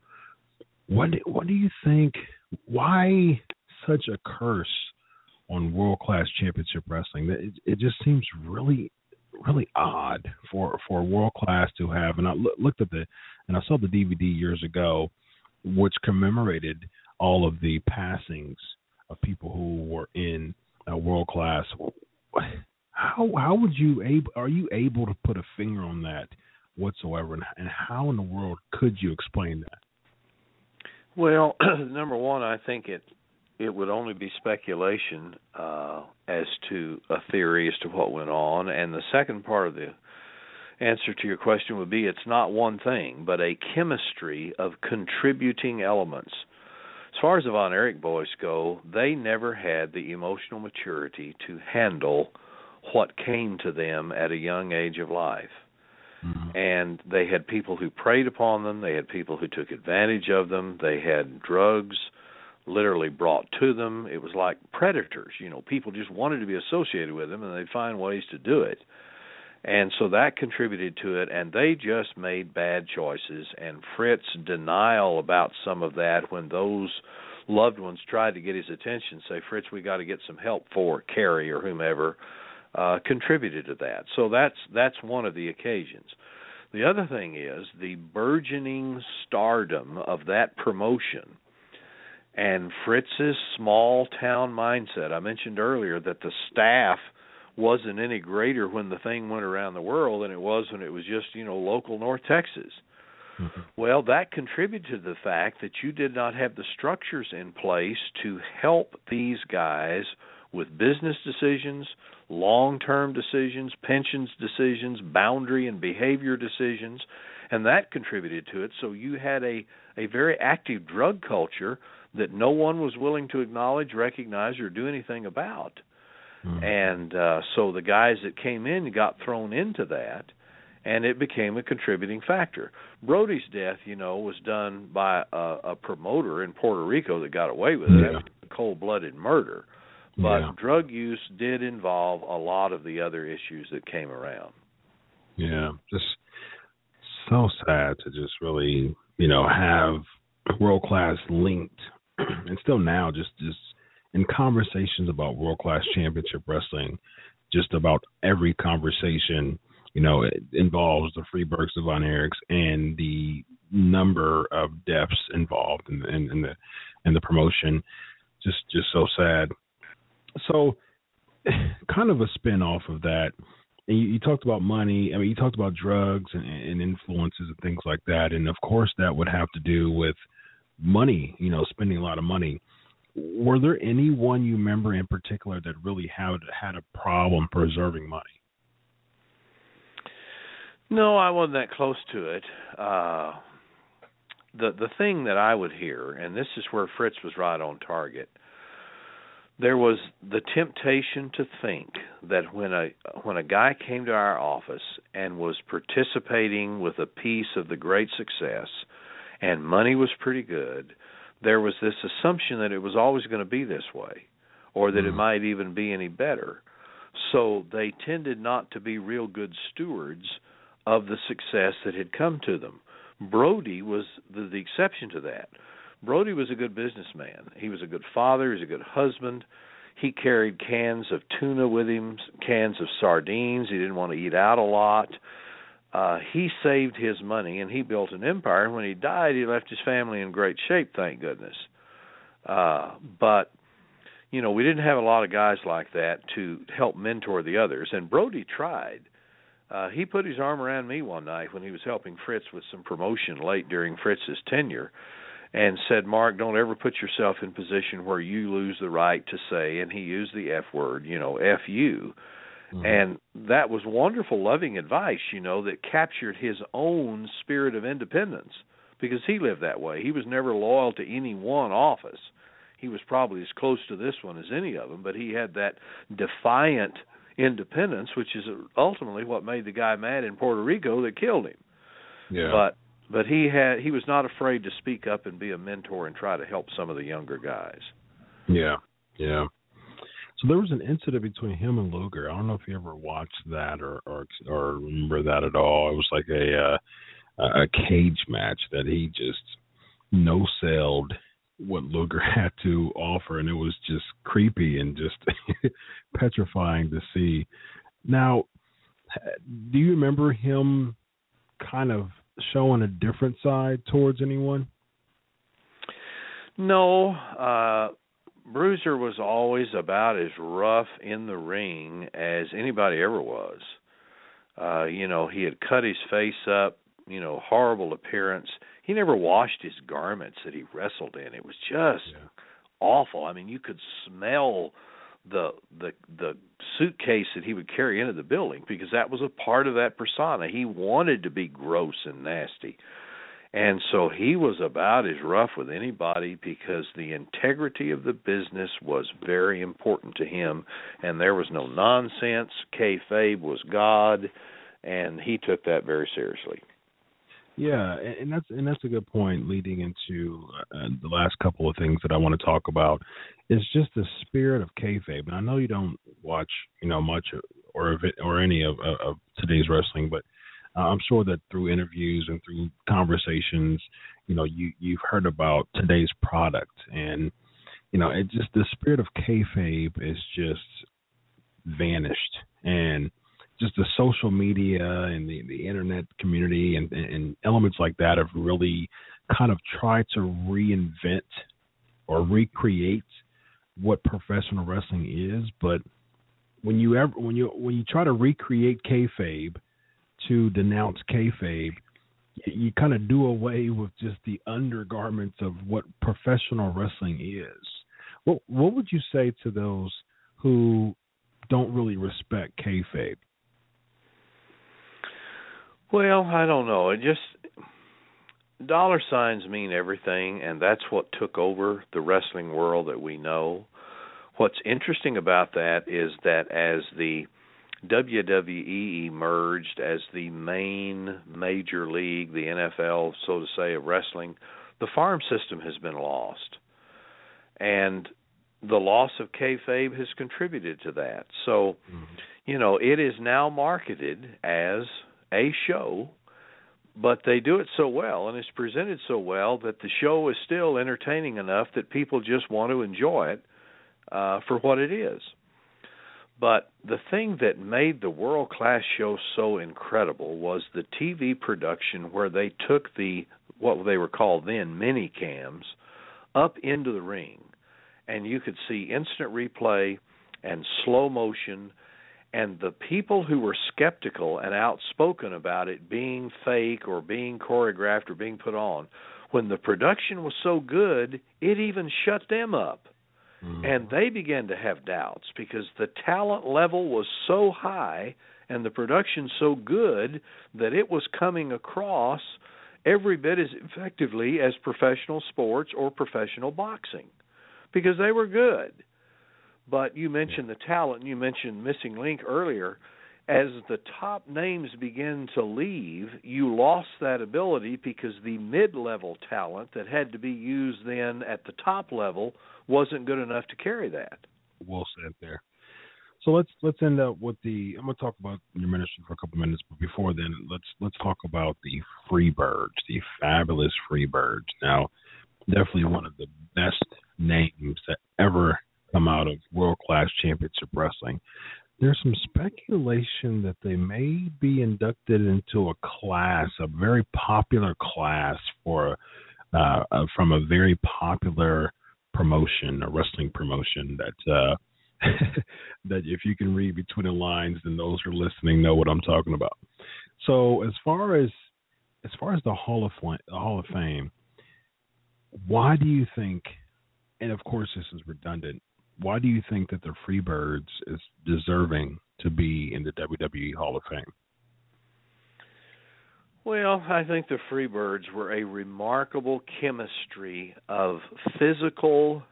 What do, what do you think? Why such a curse on world class championship wrestling? It, it just seems really really odd for for world class to have. And I looked at the and I saw the DVD years ago, which commemorated all of the passings of people who were in world class. How how would you able are you able to put a finger on that whatsoever, and, and how in the world could you explain that? Well, number one, I think it it would only be speculation uh, as to a theory as to what went on, and the second part of the answer to your question would be it's not one thing, but a chemistry of contributing elements. As far as the Von Erich boys go, they never had the emotional maturity to handle what came to them at a young age of life. And they had people who preyed upon them. They had people who took advantage of them. They had drugs literally brought to them. It was like predators you know people just wanted to be associated with them and they'd find ways to do it. And so that contributed to it and they just made bad choices. And Fritz denial about some of that when those loved ones tried to get his attention say Fritz we got to get some help for Kerry or whomever uh contributed to that. So that's that's one of the occasions. The other thing is the burgeoning stardom of that promotion and Fritz's small town mindset. I mentioned earlier that the staff wasn't any greater when the thing went around the world than it was when it was just, you know, local North Texas. Mm-hmm. Well, that contributed to the fact that you did not have the structures in place to help these guys with business decisions, long term decisions, pensions decisions, boundary and behavior decisions, and that contributed to it. So you had a, a very active drug culture that no one was willing to acknowledge, recognize, or do anything about. And uh, so the guys that came in got thrown into that, and it became a contributing factor. Brody's death, you know, was done by a, a promoter in Puerto Rico that got away with it, yeah. cold-blooded murder. But Yeah. drug use did involve a lot of the other issues that came around. Yeah, just so sad to just really, you know, have world class linked, and still now just just in conversations about world class championship wrestling, just about every conversation, you know, it involves the Freebirds, the Von Erichs, and the number of deaths involved in, in, in the in the promotion. Just just so sad. So, kind of a spin off of that and you, you talked about money. I mean, you talked about drugs and, and influences and things like that. And of course, that would have to do with money. You know, spending a lot of money. Were there anyone you remember in particular that really had had a problem preserving money? No, I wasn't that close to it. Uh the the thing that I would hear, and this is where Fritz was right on target. there was the temptation to think that when a when a guy came to our office and was participating with a piece of the great success and money was pretty good there was this assumption that it was always going to be this way or that mm-hmm. it might even be any better so they tended not to be real good stewards of the success that had come to them brody was the, the exception to that Brody was a good businessman. He was a good father. He was a good husband. He carried cans of tuna with him, cans of sardines. He didn't want to eat out a lot. Uh, he saved his money and he built an empire. And when he died, he left his family in great shape, thank goodness. Uh, but you know, we didn't have a lot of guys like that to help mentor the others. And Brody tried. Uh, he put his arm around me one night when he was helping Fritz with some promotion late during Fritz's tenure and said, Marc, don't ever put yourself in position where you lose the right to say, and he used the F word, you know, F you. Mm-hmm. And that was wonderful, loving advice, you know, that captured his own spirit of independence because he lived that way. He was never loyal to any one office. He was probably as close to this one as any of them, but he had that defiant independence, which is ultimately what made the guy mad in Puerto Rico that killed him. Yeah. But but he had he was not afraid to speak up and be a mentor and try to help some of the younger guys. Yeah, yeah. So there was an incident between him and Luger. I don't know if you ever watched that or or, or remember that at all. It was like a uh, a cage match that he just no selled what Luger had to offer, and it was just creepy and just petrifying to see. Now, do you remember him kind of showing a different side towards anyone? No, uh Bruiser was always about as rough in the ring as anybody ever was. Uh, you know, he had cut his face up, you know, horrible appearance. He never washed his garments that he wrestled in. It was just yeah. awful. I mean, you could smell the the the suitcase that he would carry into the building because that was a part of that persona. He wanted to be gross and nasty. And so he was about as rough with anybody because the integrity of the business was very important to him, and there was no nonsense. Kayfabe was God, and he took that very seriously. Yeah, and that's and that's a good point leading into uh, the last couple of things that I want to talk about is just the spirit of kayfabe. And I know you don't watch, you know, much or or any of, of today's wrestling, but uh, I'm sure that through interviews and through conversations, you know, you you've heard about today's product, and you know, it just the spirit of kayfabe is just vanished, and just the social media and the, the internet community and, and elements like that have really kind of tried to reinvent or recreate what professional wrestling is. But when you ever when you when you try to recreate kayfabe to denounce kayfabe, you, kind of do away with just the undergarments of what professional wrestling is. What what would you say to those who don't really respect kayfabe? Well, I don't know. It just dollar signs mean everything, and that's what took over the wrestling world that we know. What's interesting about that is that as the WWE emerged as the main major league, the NFL, so to say, of wrestling, the farm system has been lost. And the loss of kayfabe has contributed to that. So, mm-hmm. you know, it is now marketed as a show, but they do it so well and it's presented so well that the show is still entertaining enough that people just want to enjoy it uh, for what it is. But the thing that made the world class show so incredible was the TV production where they took the what they were called then mini cams up into the ring. And you could see instant replay and slow motion. And the people who were skeptical and outspoken about it being fake or being choreographed or being put on when the production was so good it even shut them up mm. and they began to have doubts because the talent level was so high and the production so good that it was coming across every bit as effectively as professional sports or professional boxing because they were good But you mentioned the talent, and you mentioned missing link earlier. As the top names begin to leave, you lost that ability because the mid-level talent that had to be used then at the top level wasn't good enough to carry that. Well said there. So let's let's end up with the. I'm going to talk about your ministry for a couple minutes, but before then, let's let's talk about the Freebirds, the fabulous Freebirds. Now, definitely one of the best names that ever come out of world class championship wrestling. There's some speculation that they may be inducted into a class, a very popular class for uh, uh, from a very popular promotion, a wrestling promotion that uh, that if you can read between the lines, then those who are listening know what I'm talking about. So as far as as far as the Hall of the Hall of Fame, why do you think? And of course, this is redundant. Why do you think that the Freebirds is deserving to be in the WWE Hall of Fame? Well, I think the Freebirds were a remarkable chemistry of physical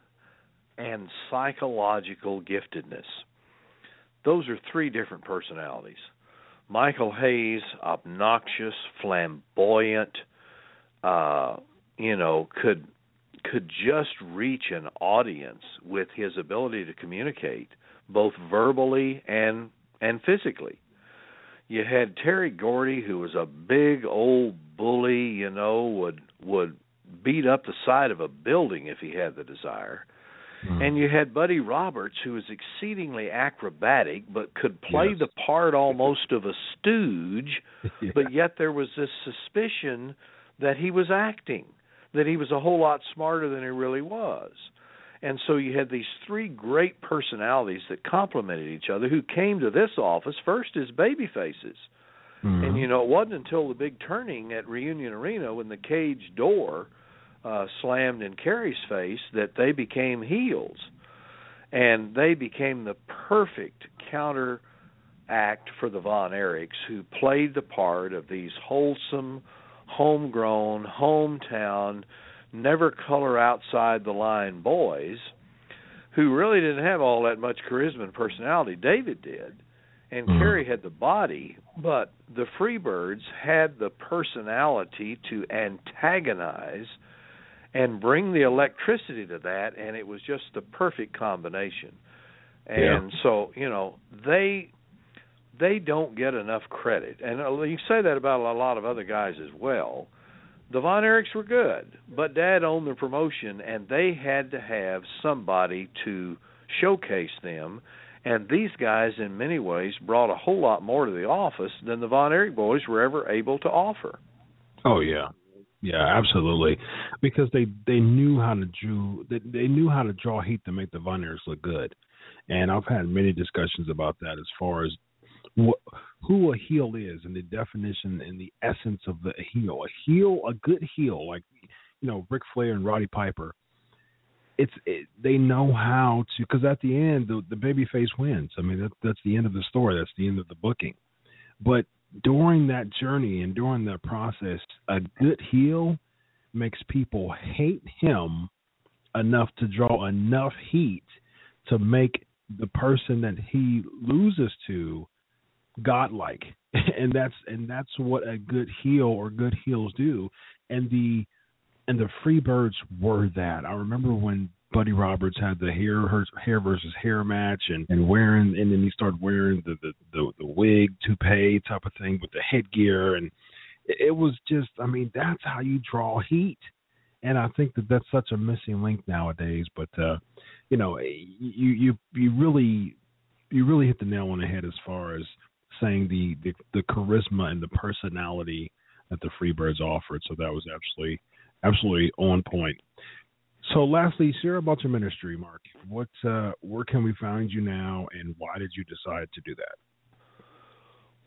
and psychological giftedness. Those are three different personalities. Michael Hayes, obnoxious, flamboyant, uh, you know, could could just reach an audience with his ability to communicate both verbally and and physically. You had Terry Gordy who was a big old bully, you know, would would beat up the side of a building if he had the desire. Mm. And you had Buddy Roberts, who was exceedingly acrobatic, but could play yes. the part almost of a stooge, yeah. but yet there was this suspicion that he was acting, that he was a whole lot smarter than he really was. And so you had these three great personalities that complemented each other who came to this office first as baby faces. Mm-hmm. And you know, it wasn't until the big turning at Reunion Arena when the cage door uh, slammed in Kerry's face that they became heels, and they became the perfect counter act for the Von Erichs, who played the part of these wholesome, homegrown, hometown, never color outside the line boys, who really didn't have all that much charisma and personality. David did. And Mhm. Kerry had the body, but the Freebirds had the personality to antagonize and bring the electricity to that and it was just the perfect combination and so you know they they don't get enough credit and uh, you say that about a lot of other guys as well the von erichs were good but dad owned the promotion and they had to have somebody to showcase them. And these guys in many ways brought a whole lot more to the office than the von erich boys were ever able to offer. Oh yeah, yeah, absolutely. Because they they knew how to drew they, they knew how to draw heat to make the Von Erichs look good, and I've had many discussions about that as far as what who a heel is and the definition and the essence of the heel. A heel, a good heel, like you know Ric Flair and Roddy Piper. It's it, they know how to because at the end the the baby face wins. I mean that that's the end of the story. That's the end of the booking. But during that journey and during that process, a good heel makes people hate him enough to draw enough heat to make the person that he loses to godlike. And that's and that's what a good heel or good heels do. And the and the Freebirds were that. I remember when Buddy Roberts had the hair hair versus hair match and and wearing and then he started wearing the the the, the wig toupee type of thing with the headgear and it, was just I mean that's how you draw heat and I think that that's such a missing link nowadays but uh you know you you you really you really hit the nail on the head as far as saying the the, the charisma and the personality that the Freebirds offered so that was absolutely absolutely on point. So, lastly, share about your ministry, Marc. What, uh, where can we find you now, and why did you decide to do that?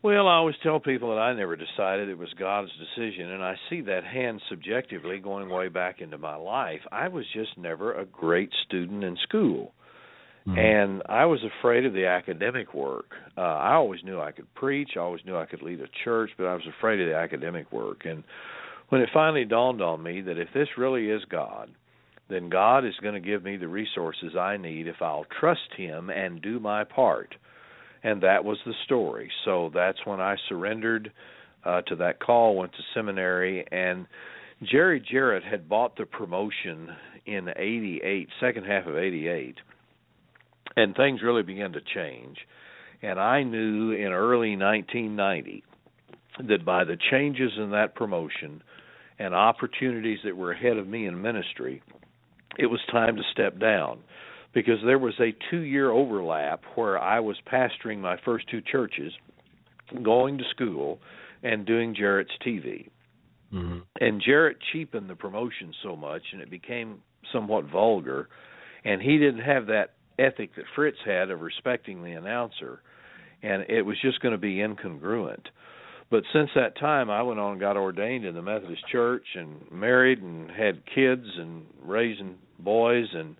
Well, I always tell people that I never decided it was God's decision, and I see that hand subjectively going way back into my life. I was just never a great student in school, Mhm. and I was afraid of the academic work. Uh, I always knew I could preach, I always knew I could lead a church, but I was afraid of the academic work. And when it finally dawned on me that if this really is God, then God is going to give me the resources I need if I'll trust Him and do my part. And that was the story. So that's when I surrendered uh, to that call, went to seminary, and Jerry Jarrett had bought the promotion in '88, second half of '88, and things really began to change. And I knew in early 1990 that by the changes in that promotion and opportunities that were ahead of me in ministry, it was time to step down because there was a two year overlap where I was pastoring my first two churches, going to school, and doing Jarrett's TV. Mm-hmm. And Jarrett cheapened the promotion so much, and it became somewhat vulgar. And he didn't have that ethic that Fritz had of respecting the announcer, and it was just going to be incongruent. But since that time, I went on and got ordained in the Methodist Church and married and had kids and raising boys, and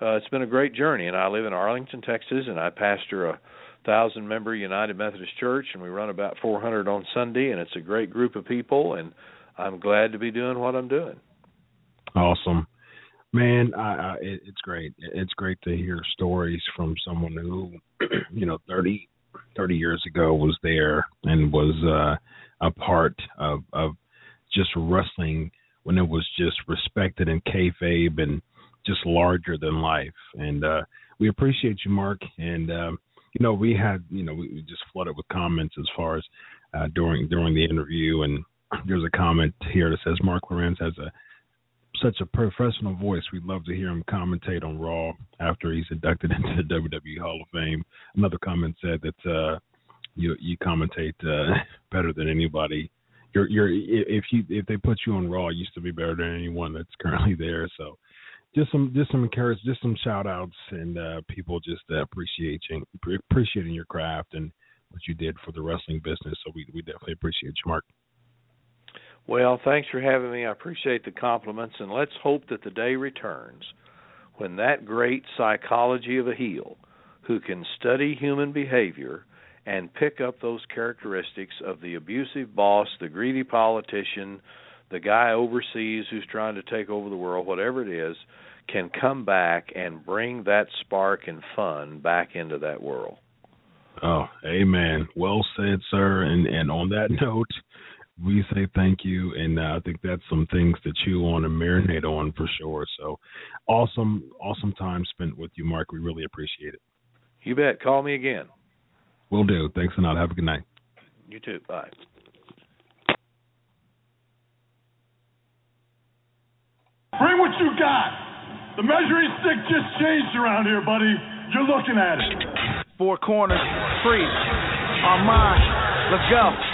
uh, it's been a great journey. And I live in Arlington, Texas, and I pastor a thousand member United Methodist Church, and we run about 400 on Sunday, and it's a great group of people, and I'm glad to be doing what I'm doing. Awesome, man. I, I, it, it's great. It's great to hear stories from someone who, you know, 30, 30 years ago was there and was uh, a part of of just wrestling when it was just respected in kayfabe and just larger than life. And uh, we appreciate you, Marc. And um, you know, we had you know we, we just flooded with comments as far as uh, during during the interview, and there's a comment here that says Marc Lowrance has a such a professional voice. We'd love to hear him commentate on Raw after he's inducted into the WWE Hall of Fame. Another comment said that uh, you you commentate uh, better than anybody. You're you're if you if they put you on Raw, you used to be better than anyone that's currently there. So just some just some encourage just some shout outs and uh, people just uh, appreciating appreciating your craft and what you did for the wrestling business. So we we definitely appreciate you, Marc. Well, thanks for having me. I appreciate the compliments, and let's hope that the day returns when that great psychology of a heel who can study human behavior and pick up those characteristics of the abusive boss, the greedy politician, the guy overseas who's trying to take over the world, whatever it is, can come back and bring that spark and fun back into that world. Oh, amen. Well said, sir. And and on that note, we say thank you, and uh, I think that's some things to chew on and marinate on for sure. So, awesome, awesome time spent with you, Marc. We really appreciate it. You bet. Call me again. Will do. Thanks a lot. Have a good night. You too. Bye. Bring what you got. The measuring stick just changed around here, buddy. You're looking at it. Four corners, free. Armand, let's go.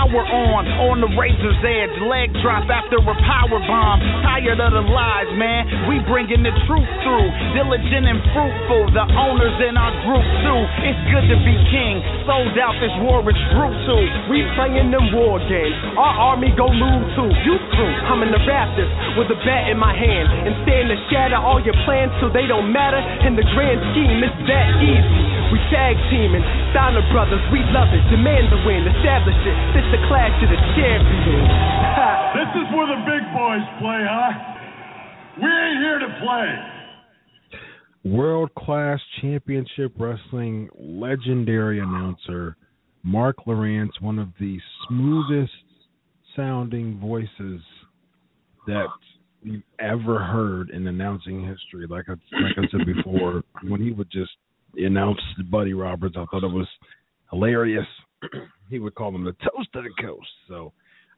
on. On the razor's edge, leg drop after a power bomb. Tired of the lies, man. We bringing the truth through. Diligent and fruitful, the owners in our group too. It's good to be king. Sold out, this war is brutal. We playing them war games. Our army go move too. You too. I'm in the Raptors with a bat in my hand and stand to shatter all your plans so they don't matter. In the grand scheme, it's that easy. We tag teaming, Steiner brothers, we love it. Demand the win, establish it. This the clash of the champions. This is where the big boys play, huh? We ain't here to play. World class championship wrestling legendary announcer Marc Lowrance, one of the smoothest sounding voices that you've ever heard in announcing history. Like I like I said before, when he would just announce Buddy Roberts, I thought it was hilarious. he would call them the toast of the coast. So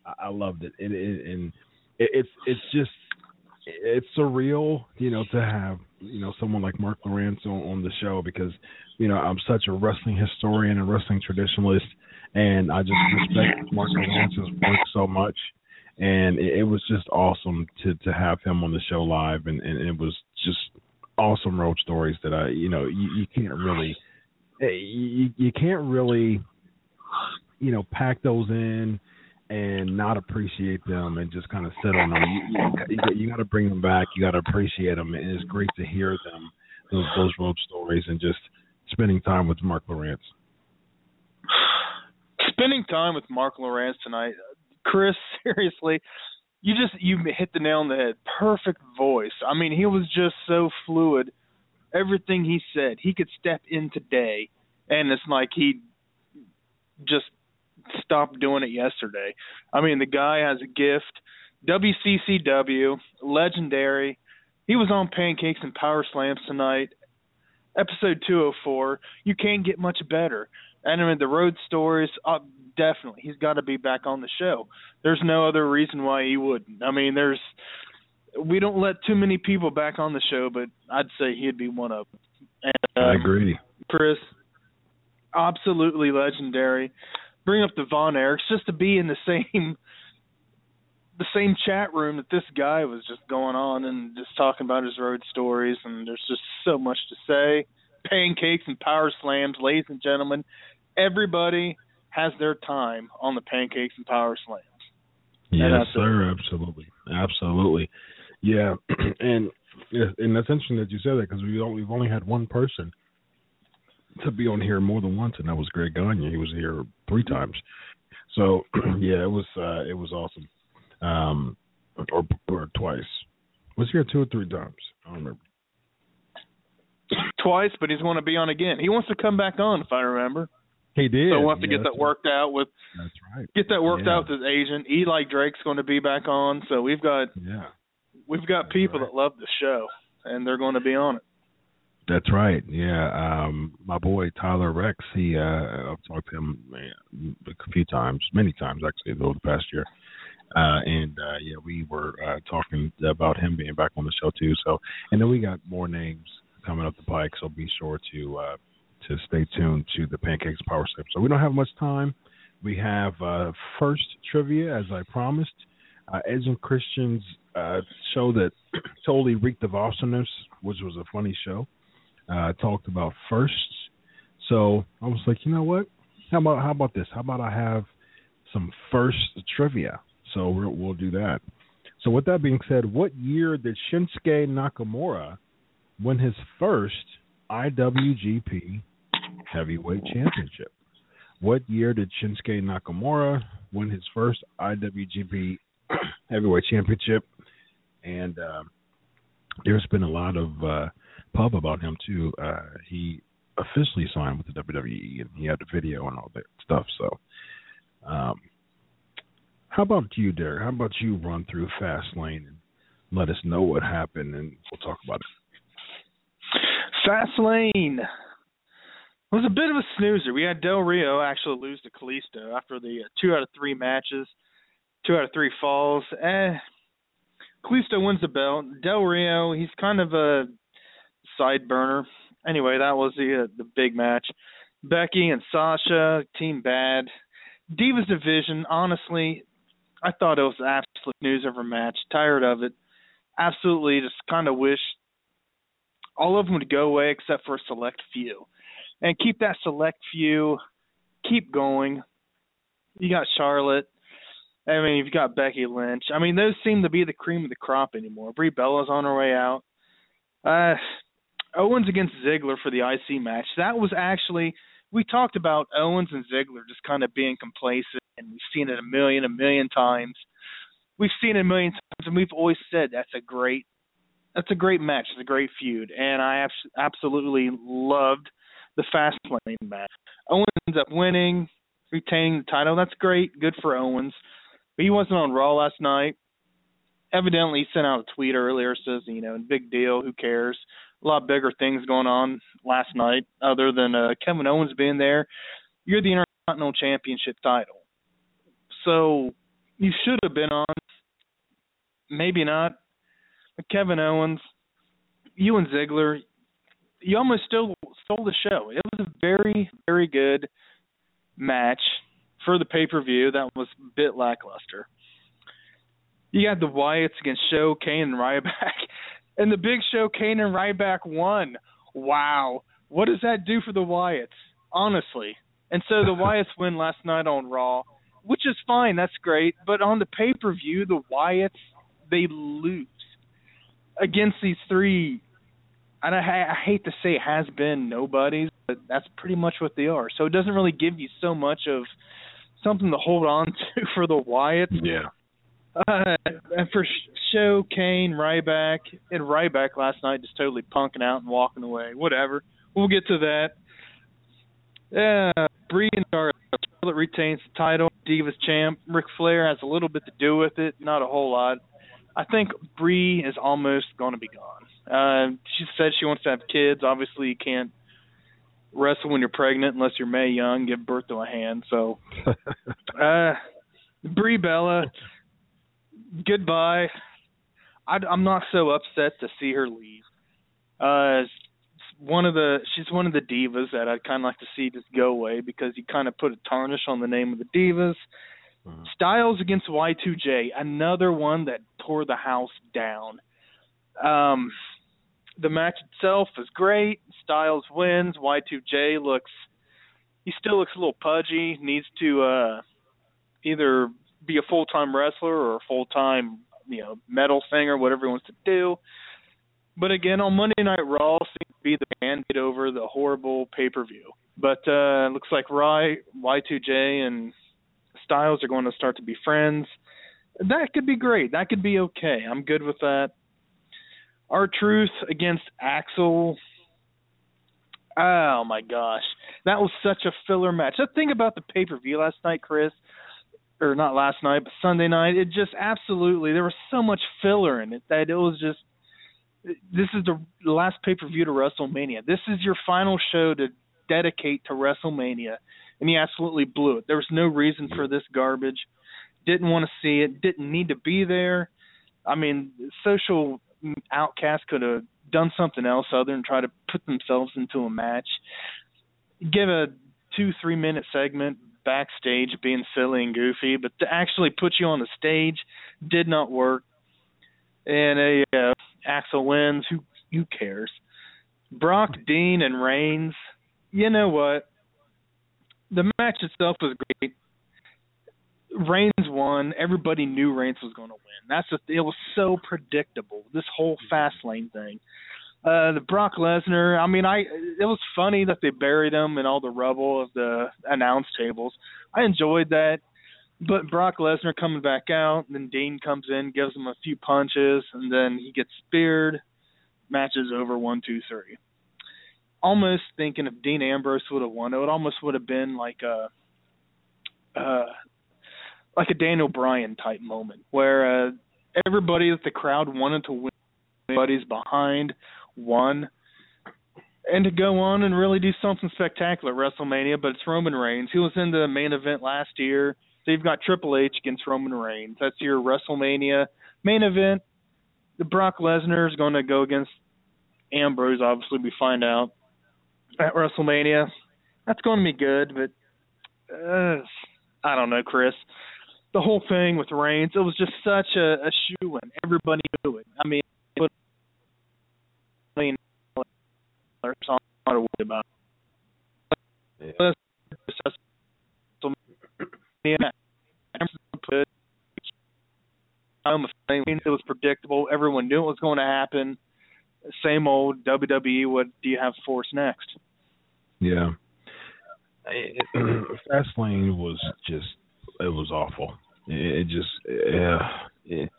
I, I loved it, and, and, it, it's it's just it's surreal, you know, to have you know someone like Marc Lowrance on, on the show because you know I'm such a wrestling historian and wrestling traditionalist, and I just respect Marc Lowrance's work so much, and it, it was just awesome to to have him on the show live, and, and it was just awesome road stories that I you know you, you can't really eh, you, you can't really you know pack those in and not appreciate them and just kind of sit on them. You, you, you got to bring them back. You got to appreciate them, and it's great to hear them those those road stories and just spending time with Marc Lowrance. Spending time with Marc Lowrance tonight, Chris. Seriously, you just you hit the nail on the head. Perfect voice. I mean, he was just so fluid. Everything he said, he could step in today, and it's like he just stopped doing it yesterday. I mean, the guy has a gift. WCCW, legendary. He was on Pancakes and Power Slams tonight, episode 204. You can't get much better. And I mean, the road stories, uh, definitely. He's got to be back on the show. There's no other reason why he wouldn't. I mean, there's we don't let too many people back on the show, but I'd say he'd be one of them. And, um, I agree. Chris, absolutely legendary bring up the Von Erichs just to be in the same the same chat room that this guy was just going on and just talking about his road stories and there's just so much to say. Pancakes and power slams, ladies and gentlemen. Everybody has their time on the pancakes and power slams. Yes, sir. Absolutely, absolutely. Yeah, and and that's interesting that you said that because we only, we've only had one person to be on here more than once, and that was Greg Gagne. He was here three times. So yeah, it was uh, it was awesome. Um, or, or twice. Was here two or three times? I don't remember. Twice, but he's going to be on again. He wants to come back on, if I remember. He did. So we'll have to yeah, get that worked out with. That's right. Get that worked yeah. out with his agent. Eli Drake's going to be back on. So we've got. Yeah. We've got people right. that love the show, and they're going to be on it. That's right. Yeah. Um my boy Tyler Rex, he uh I've talked to him man, a few times, many times actually over the past year. Uh and uh yeah, we were uh talking about him being back on the show too. So and then we got more names coming up the pike, so be sure to uh to stay tuned to the Pancakes Power Slip. So we don't have much time. We have uh first trivia as I promised. Uh Edge and Christian's uh show that totally reeked of awesomeness, which was a funny show uh, talked about firsts. So I was like, you know what? How about how about this? How about I have some first trivia? So we'll, we'll do that. So with that being said, what year did Shinsuke Nakamura win his first IWGP Heavyweight Championship? What year did Shinsuke Nakamura win his first IWGP Heavyweight Championship? And uh, there's been a lot of uh, pub about him too. Uh, he officially signed with the WWE, and he had the video and all that stuff. So, um, how about you, Derek? How about you run through Fastlane and let us know what happened, and we'll talk about it. Fastlane was a bit of a snoozer. We had Del Rio actually lose to Kalisto after the uh, two out of three matches, two out of three falls. Eh, Kalisto wins the belt. Del Rio, he's kind of a side burner. Anyway, that was the uh, the big match. Becky and Sasha, Team Bad. Divas division, honestly, I thought it was absolute news ever match. Tired of it. Absolutely, just kind of wish all of them would go away except for a select few, and keep that select few. Keep going. You got Charlotte. I mean, you've got Becky Lynch. I mean, those seem to be the cream of the crop anymore. Brie Bella's on her way out. Uh, Owens against Ziggler for the IC match. That was actually we talked about Owens and Ziggler just kind of being complacent, and we've seen it a million, a million times. We've seen it a million times, and we've always said that's a great, that's a great match. It's a great feud, and I abs- absolutely loved the fast lane match. Owens ends up winning, retaining the title. That's great, good for Owens. But he wasn't on Raw last night. Evidently, he sent out a tweet earlier says, you know, big deal. Who cares? A lot bigger things going on last night other than uh, Kevin Owens being there. You're the Intercontinental Championship title. So you should have been on. Maybe not. But Kevin Owens, you and Ziggler, you almost still stole the show. It was a very, very good match for the pay per view that was a bit lackluster. You got the Wyatts against Show, Kane, and Ryback. And the Big Show, Kane and Ryback won. Wow. What does that do for the Wyatts? Honestly. And so the Wyatts win last night on Raw, which is fine. That's great. But on the pay per view, the Wyatts, they lose against these three. And I, I hate to say has been nobodies, but that's pretty much what they are. So it doesn't really give you so much of something to hold on to for the Wyatts. Yeah. Uh, and for show, Kane, Ryback, and Ryback last night just totally punking out and walking away. Whatever. We'll get to that. Uh, Brie and Charlotte. Charlotte retains the title. Divas champ. Ric Flair has a little bit to do with it, not a whole lot. I think Brie is almost going to be gone. Uh, she said she wants to have kids. Obviously, you can't wrestle when you're pregnant unless you're Mae Young, give birth to a hand. So, uh, Brie Bella, goodbye. I, I'm not so upset to see her leave. Uh, one of the she's one of the divas that I'd kind of like to see just go away because you kind of put a tarnish on the name of the divas. Mm-hmm. Styles against Y2J, another one that tore the house down. Um, the match itself is great. Styles wins. Y2J looks he still looks a little pudgy. Needs to uh, either be a full time wrestler or a full time you know metal singer, whatever he wants to do. But again, on Monday Night Raw seems to be the band-aid over the horrible pay-per-view. But uh looks like Rye, Y2J, and Styles are going to start to be friends. That could be great. That could be okay. I'm good with that. R-Truth against Axel. Oh my gosh, that was such a filler match. The thing about the pay-per-view last night, Chris, or not last night, but Sunday night. It just absolutely there was so much filler in it that it was just. This is the last pay per view to WrestleMania. This is your final show to dedicate to WrestleMania, and he absolutely blew it. There was no reason for this garbage. Didn't want to see it. Didn't need to be there. I mean, social outcasts could have done something else other than try to put themselves into a match. Give a two three minute segment, backstage being silly and goofy, but to actually put you on the stage did not work. And a uh, Axel wins. Who who cares? Brock, Dean, and Reigns. You know what? The match itself was great. Reigns won. Everybody knew Reigns was going to win. That's just, it was so predictable. This whole fast lane thing. Uh, the Brock Lesnar. I mean, I it was funny that they buried him in all the rubble of the announce tables. I enjoyed that. But Brock Lesnar coming back out, and then Dean comes in, gives him a few punches, and then he gets speared. Matches over one, two, three. Almost thinking if Dean Ambrose would have won, it would almost would have been like a, uh, like a Daniel Bryan type moment where uh, everybody that the crowd wanted to win, everybody's behind one, and to go on and really do something spectacular at WrestleMania. But it's Roman Reigns. He was in the main event last year. So you've got Triple H against Roman Reigns. That's your WrestleMania main event. The Brock Lesnar is going to go against Ambrose. Obviously, we find out at WrestleMania. That's going to be good, but uh, I don't know, Chris. the whole thing with Reigns, it was just such a, a shoe in. Everybody knew it. I mean, mean, there's not to worry about. Yeah. It was predictable. Everyone knew it was going to happen. Same old WWE. What do you have for us next? Yeah. Fastlane was just it was awful. It, it just yeah. It,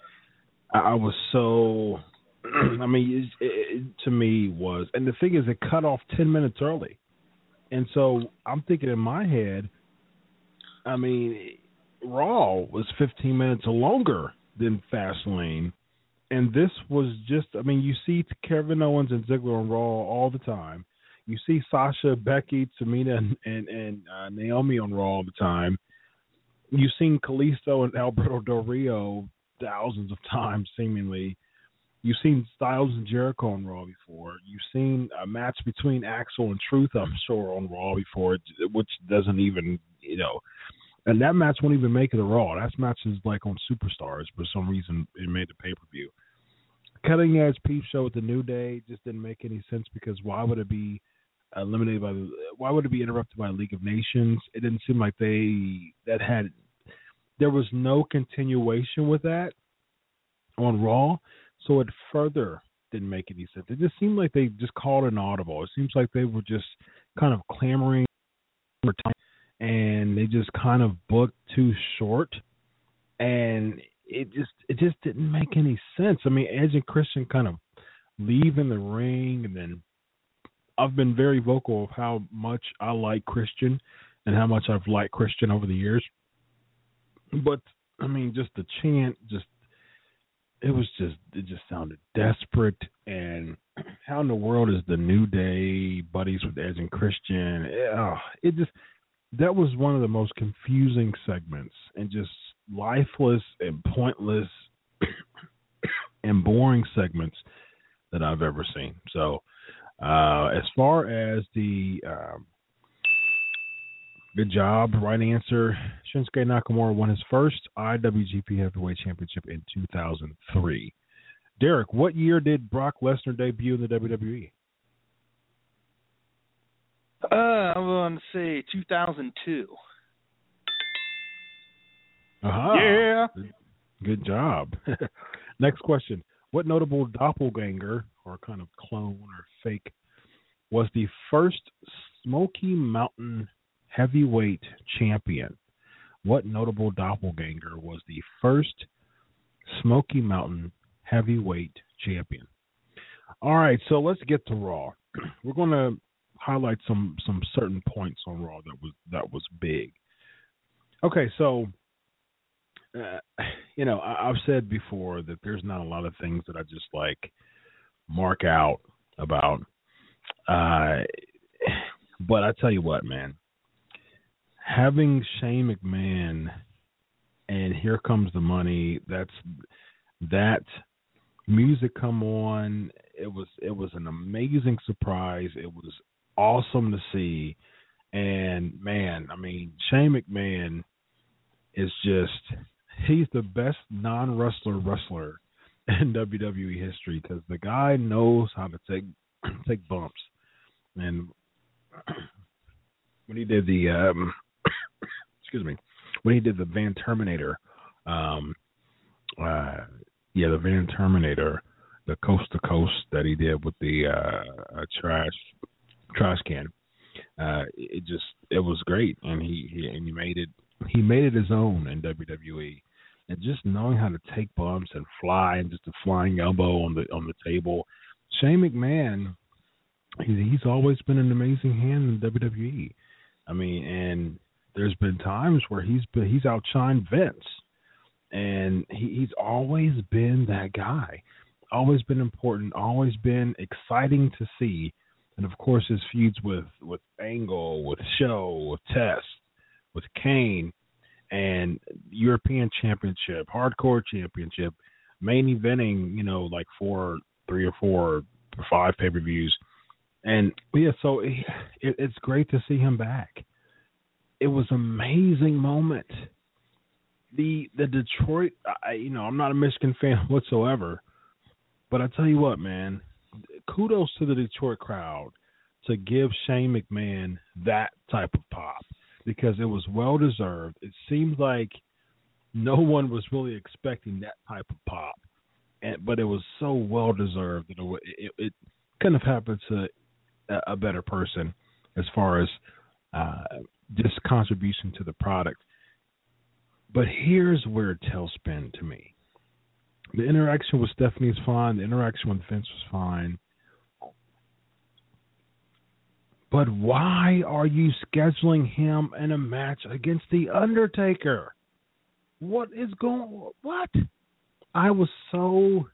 I was so. I mean, it, it, to me was, and the thing is, it cut off ten minutes early, and so I'm thinking in my head. I mean, Raw was 15 minutes longer than Fastlane, and this was just. I mean, you see Kevin Owens and Ziggler on Raw all the time. You see Sasha, Becky, Tamina, and and, uh, Naomi on Raw all the time. You've seen Kalisto and Alberto Del Rio thousands of times, seemingly. You've seen Styles and Jericho on Raw before. You've seen a match between Axel and Truth, I'm sure, on Raw before, which doesn't even, you know, and that match won't even make it a Raw. That match is like on Superstars, for some reason it made the pay per view. Cutting edge peep show with the New Day just didn't make any sense because why would it be eliminated by the? Why would it be interrupted by League of Nations? It didn't seem like they that had. There was no continuation with that on Raw, so it further didn't make any sense. It just seemed like they just called an audible. It seems like they were just kind of clamoring for time, and they just kind of booked too short, and it just it just didn't make any sense. I mean, Edge and Christian kind of leave in the ring, and then I've been very vocal of how much I like Christian and how much I've liked Christian over the years. But I mean, just the chant, just it was just it just sounded desperate. And how in the world is the New Day buddies with Edge and Christian? It, it just that was one of the most confusing segments and just lifeless and pointless and boring segments that I've ever seen. So, uh, as far as the um, good job, right answer, Shinsuke Nakamura won his first IWGP Heavyweight Championship in 2003. Derek, what year did Brock Lesnar debut in the WWE? Uh, I'm going to say 2002. Uh-huh. Yeah. Good job. Next question. What notable doppelganger, or kind of clone or fake, was the first Smoky Mountain heavyweight champion? What notable doppelganger was the first Smoky Mountain heavyweight champion? All right, so let's get to Raw. We're going to highlight some some certain points on Raw that was that was big. Okay, so uh, you know I, I've said before that there's not a lot of things that I just like mark out about. Uh, but I tell you what, man, having Shane McMahon and here comes the money. That's that music come on. It was it was an amazing surprise. It was awesome to see. And man, I mean, Shane McMahon is just he's the best non wrestler wrestler in WWE history because the guy knows how to take take bumps. And when he did the um excuse me, when he did the Van Terminator, um uh yeah, the Van Terminator, the coast to coast that he did with the uh, uh trash trash can. Uh, it just it was great, and he, he and he made it he made it his own in WWE, and just knowing how to take bumps and fly and just a flying elbow on the on the table. Shane McMahon, he, he's always been an amazing hand in WWE. I mean, and there's been times where he's been he's outshined Vince, and he, he's always been that guy, always been important, always been exciting to see. And of course his feuds with with Angle, with Show, with Test, with Kane, and European Championship, Hardcore Championship, main eventing, you know, like four, three or four, five pay per views, and yeah, so it, it's great to see him back. It was an amazing moment. the the Detroit, I, you know, I'm not a Michigan fan whatsoever, but I tell you what, man, kudos to the Detroit crowd to give Shane McMahon that type of pop because it was well deserved. It seemed like no one was really expecting that type of pop, and but it was so well deserved it, it, it couldn't have happened to a, a better person as far as uh, just contribution to the product. But here's where tailspin to me. The interaction with Stephanie is fine. The interaction with Vince was fine. But why are you scheduling him in a match against The Undertaker? What is going what? I was so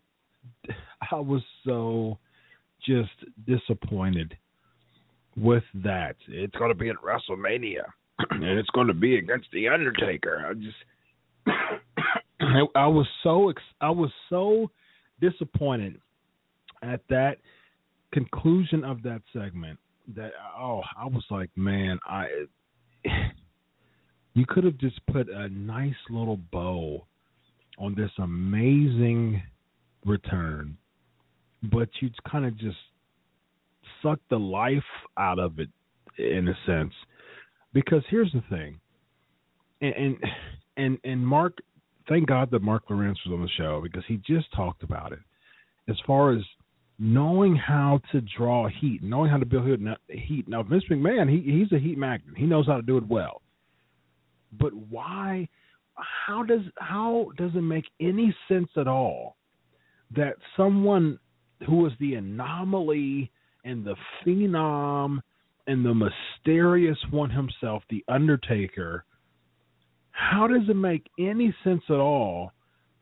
I was so just disappointed with that. It's going to be at WrestleMania and it's going to be against The Undertaker. I just I was so I was so disappointed at that conclusion of that segment that oh I was like man I you could have just put a nice little bow on this amazing return but you kind of just sucked the life out of it in a sense because here's the thing and and and, and Marc thank God that Marc Lowrance was on the show because he just talked about it as far as knowing how to draw heat, knowing how to build heat. Now, Vince McMahon, he, he's a heat magnet. He knows how to do it well. But why? How does how does it make any sense at all that someone who is the anomaly and the phenom and the mysterious one himself, the Undertaker, how does it make any sense at all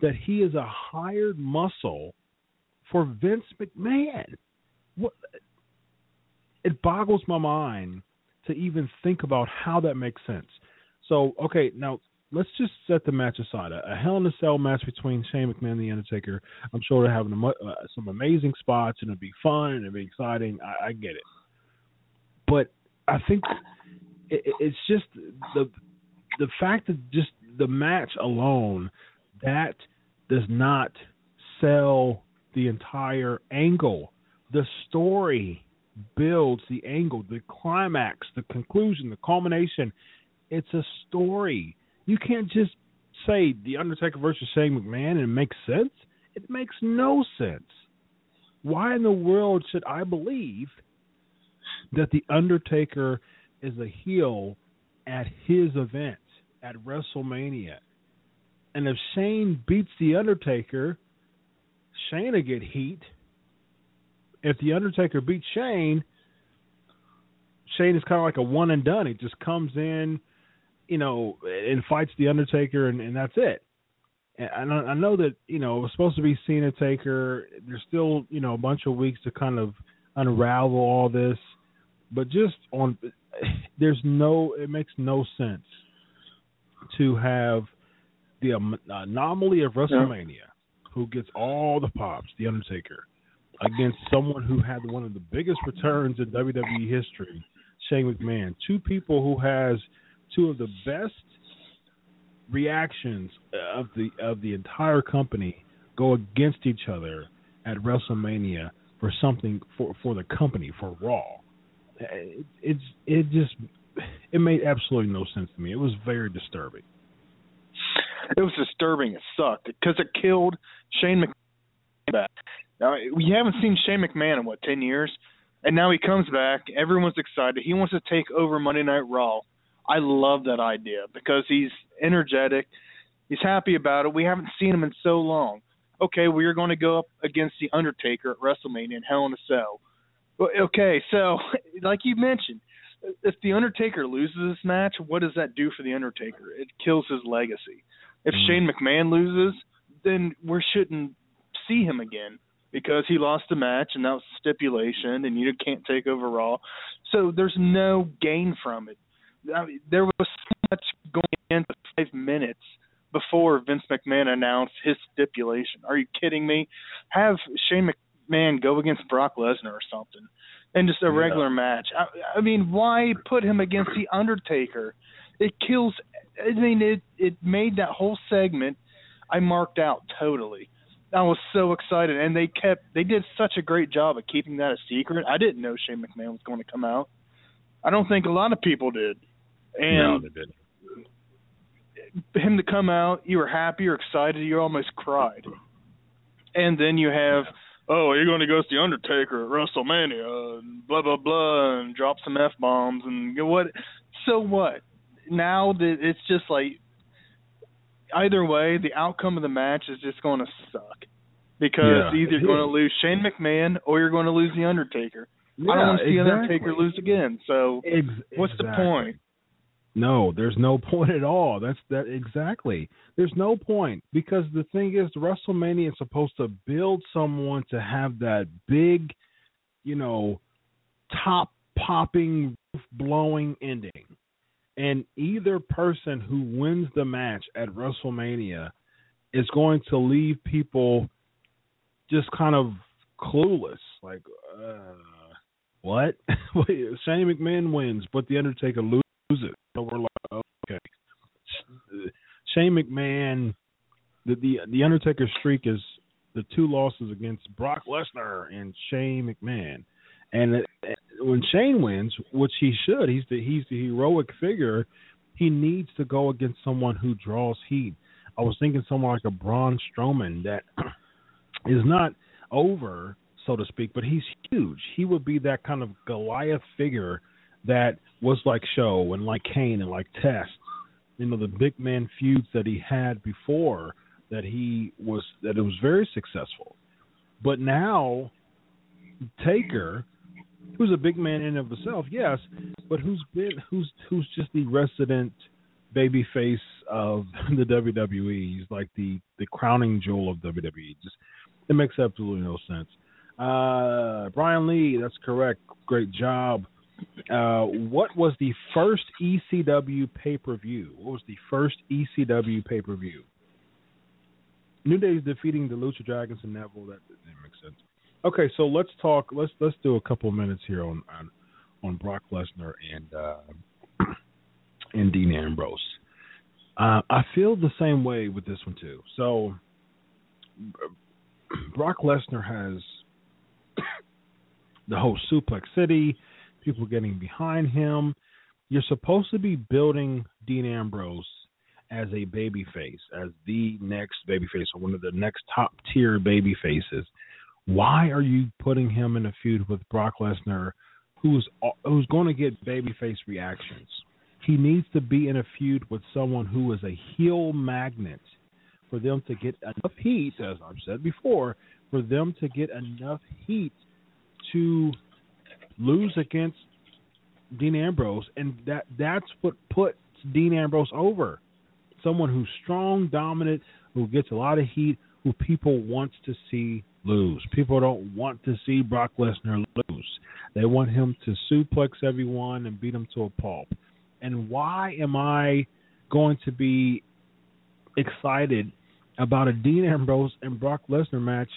that he is a hired muscle for Vince McMahon? What it boggles my mind to even think about how that makes sense. So, okay, now let's just set the match aside. A, a Hell in a Cell match between Shane McMahon and The Undertaker. I'm sure they're having a, uh, some amazing spots and it'll be fun and it'll be exciting. I, I get it, but I think it, it's just the the fact that just the match alone that does not sell the entire angle. The story builds the angle, the climax, the conclusion, the culmination. It's a story. You can't just say The Undertaker versus Shane McMahon and it makes sense. It makes no sense. Why in the world should I believe that The Undertaker is a heel at his event at WrestleMania? And if Shane beats The Undertaker, Shane will get heat. If The Undertaker beats Shane, Shane is kind of like a one and done. He just comes in, you know, and fights The Undertaker, and, and that's it. And I know that you know it was supposed to be Cena Taker. There's still you know a bunch of weeks to kind of unravel all this, but just on there's no it makes no sense to have the anomaly of WrestleMania, yeah. who gets all the pops, The Undertaker, against someone who had one of the biggest returns in WWE history, Shane McMahon. Two people who has two of the best reactions of the of the entire company go against each other at WrestleMania for something for for the company for Raw. It, it's it just it made absolutely no sense to me. It was very disturbing. It was disturbing. It sucked because it killed Shane McMahon. Now we haven't seen Shane McMahon in what ten years, and now he comes back. Everyone's excited. He wants to take over Monday Night Raw. I love that idea because he's energetic. He's happy about it. We haven't seen him in so long. Okay, we are going to go up against the Undertaker at WrestleMania in Hell in a Cell. Okay, so like you mentioned, if the Undertaker loses this match, what does that do for the Undertaker? It kills his legacy. If mm. Shane McMahon loses, then we shouldn't see him again because he lost a match and that was stipulation, and you can't take over Raw. So there's no gain from it. I mean, there was so much going into five minutes before Vince McMahon announced his stipulation. Are you kidding me? Have Shane McMahon go against Brock Lesnar or something, and just a yeah. regular match. I, I mean, why put him against the Undertaker? It kills I mean, it it made that whole segment. I marked out totally. I was so excited, and they kept they did such a great job of keeping that a secret. I didn't know Shane McMahon was going to come out. I don't think a lot of people did. And no, him to come out, you were happy, you're excited, you almost cried. And then you have, oh, you're going to go see the Undertaker at WrestleMania, and blah blah blah, and drop some f bombs, and what? So what? Now that it's just like, either way, the outcome of the match is just going to suck because Yeah, either you're going to lose Shane McMahon or you're going to lose the Undertaker. I don't want to see exactly. Undertaker lose again. So Ex- what's the point? No, there's no point at all. That's that exactly. There's no point because the thing is, WrestleMania is supposed to build someone to have that big, you know, top popping, roof blowing ending, and either person who wins the match at WrestleMania is going to leave people just kind of clueless, like, uh, what? Shane McMahon wins, but the Undertaker loses. So we're like, oh, okay. Shane McMahon, the the the Undertaker streak is the two losses against Brock Lesnar and Shane McMahon, and it, when Shane wins, which he should, he's the he's the heroic figure. He needs to go against someone who draws heat. I was thinking someone like a Braun Strowman that is not over, so to speak, but he's huge. He would be that kind of Goliath figure that was like Show and like Kane and like Test. You know, the big man feuds that he had before that he was that it was very successful. But now Taker, who's a big man in of himself, yes, but who's been who's who's just the resident baby face of the WWE. He's like the the crowning jewel of WWE. Just it makes absolutely no sense. Uh, Brian Lee, that's correct. Great job. Uh, what was the first ECW pay per view? What was the first ECW pay per view? New Day's defeating the Lucha Dragons and Neville. That didn't make sense. Okay, so let's talk. Let's let's do a couple minutes here on on, on Brock Lesnar and uh, and Dean Ambrose. Uh, I feel the same way with this one too. So Brock Lesnar has the whole Suplex City, people getting behind him. You're supposed to be building Dean Ambrose as a baby face, as the next baby face, or one of the next top tier baby faces. Why are you putting him in a feud with Brock Lesnar, who's who's going to get babyface reactions? He needs to be in a feud with someone who is a heel magnet for them to get enough heat, as I've said before, for them to get enough heat to lose against Dean Ambrose, and that that's what puts Dean Ambrose over. Someone who's strong, dominant, who gets a lot of heat, who people want to see lose. People don't want to see Brock Lesnar lose. They want him to suplex everyone and beat him to a pulp. And why am I going to be excited about a Dean Ambrose and Brock Lesnar match?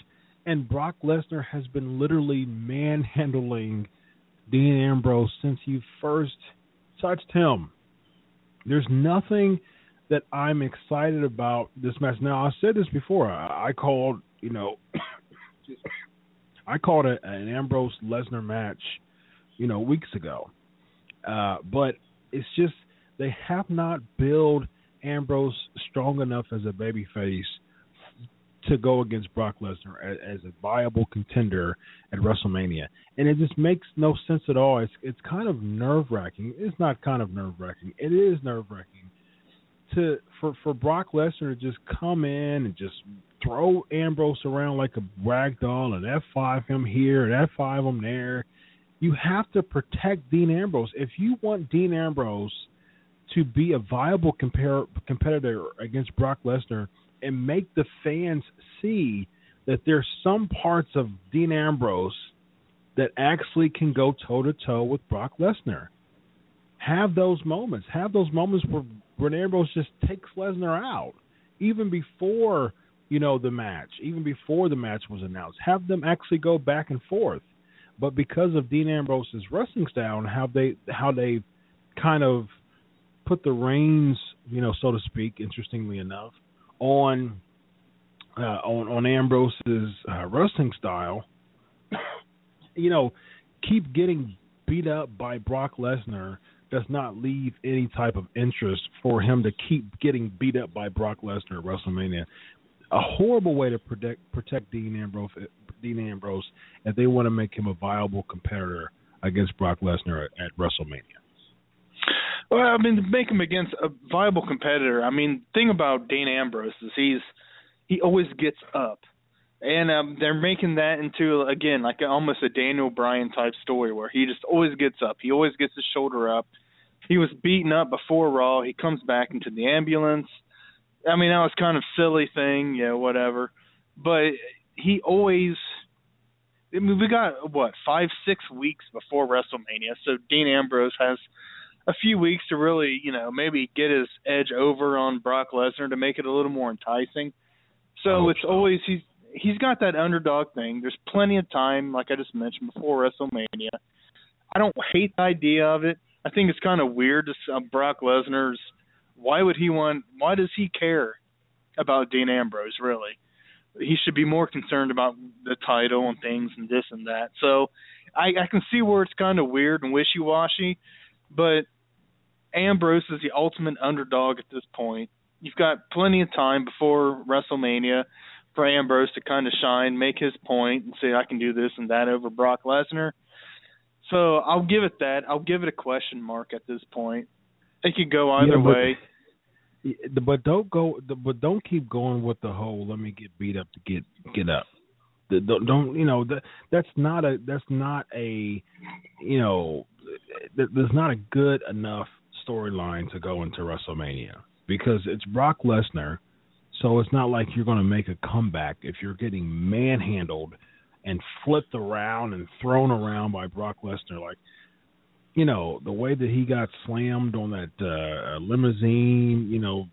And Brock Lesnar has been literally manhandling Dean Ambrose since you first touched him. There's nothing that I'm excited about this match. Now I said this before. I, called, you know, I called it an Ambrose Lesnar match, you know, weeks ago. Uh, but it's just they have not built Ambrose strong enough as a babyface to go against Brock Lesnar as, as a viable contender at WrestleMania, and it just makes no sense at all. It's it's kind of nerve wracking. It's not kind of nerve wracking. It is nerve wracking to for for Brock Lesnar to just come in and just throw Ambrose around like a rag doll and F five him here and F five him there. You have to protect Dean Ambrose if you want Dean Ambrose to be a viable compare, competitor against Brock Lesnar and make the fans see that there's some parts of Dean Ambrose that actually can go toe to toe with Brock Lesnar. Have those moments. Have those moments where, where Ambrose just takes Lesnar out, even before you know the match, even before the match was announced. Have them actually go back and forth. But because of Dean Ambrose's wrestling style and how they how they kind of put the reins you know, so to speak. Interestingly enough, on uh, on on Ambrose's uh, wrestling style, you know, keep getting beat up by Brock Lesnar does not leave any type of interest for him to keep getting beat up by Brock Lesnar at WrestleMania. A horrible way to protect protect Dean Ambrose, Dean Ambrose, if they want to make him a viable competitor against Brock Lesnar at, at WrestleMania. Well, I mean, make him against a viable competitor. I mean, thing about Dean Ambrose is he's he always gets up, and um, they're making that into again like almost a Daniel Bryan type story where he just always gets up. He always gets his shoulder up. He was beaten up before Raw. He comes back into the ambulance. I mean, that was kind of silly thing, yeah, whatever. But he always. I mean, we got what five, six weeks before WrestleMania, so Dean Ambrose has a few weeks to really, you know, maybe get his edge over on Brock Lesnar to make it a little more enticing. So it's so. always he's he's got that underdog thing. There's plenty of time, like I just mentioned before WrestleMania. I don't hate the idea of it. I think it's kind of weird to uh, Brock Lesnar's. Why would he want? Why does he care about Dean Ambrose? Really, he should be more concerned about the title and things and this and that. So I, I can see where it's kind of weird and wishy washy, but Ambrose is the ultimate underdog at this point. You've got plenty of time before WrestleMania for Ambrose to kind of shine, make his point, and say I can do this and that over Brock Lesnar. So I'll give it that. I'll give it a question mark at this point. It could go either Yeah, but- way. But don't go. But don't keep going with the whole "let me get beat up to get get up." Don't, don't you know that that's not a that's not a you know there's not a good enough storyline to go into WrestleMania because it's Brock Lesnar, so it's not like you're going to make a comeback if you're getting manhandled and flipped around and thrown around by Brock Lesnar like you know the way that he got slammed on that uh, limousine, you know,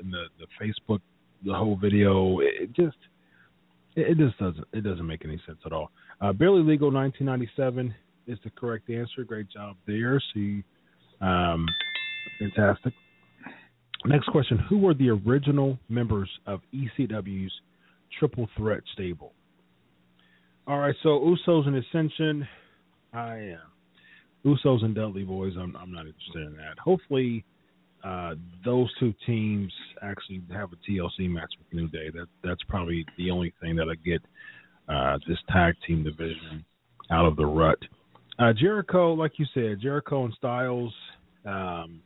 in the the Facebook, the whole video, it, just it, it just doesn't it doesn't make any sense at all. Uh, Barely Legal 1997 is the correct answer. Great job there. See, um, fantastic. Next question: Who were the original members of ECW's Triple Threat stable? All right, so Usos and Ascension. I am. Usos and Dudley Boyz. I'm I'm not interested in that. Hopefully, uh, those two teams actually have a TLC match with New Day. That that's probably the only thing that'll get uh, this tag team division out of the rut. Uh, Jericho, like you said, Jericho and Styles. Um,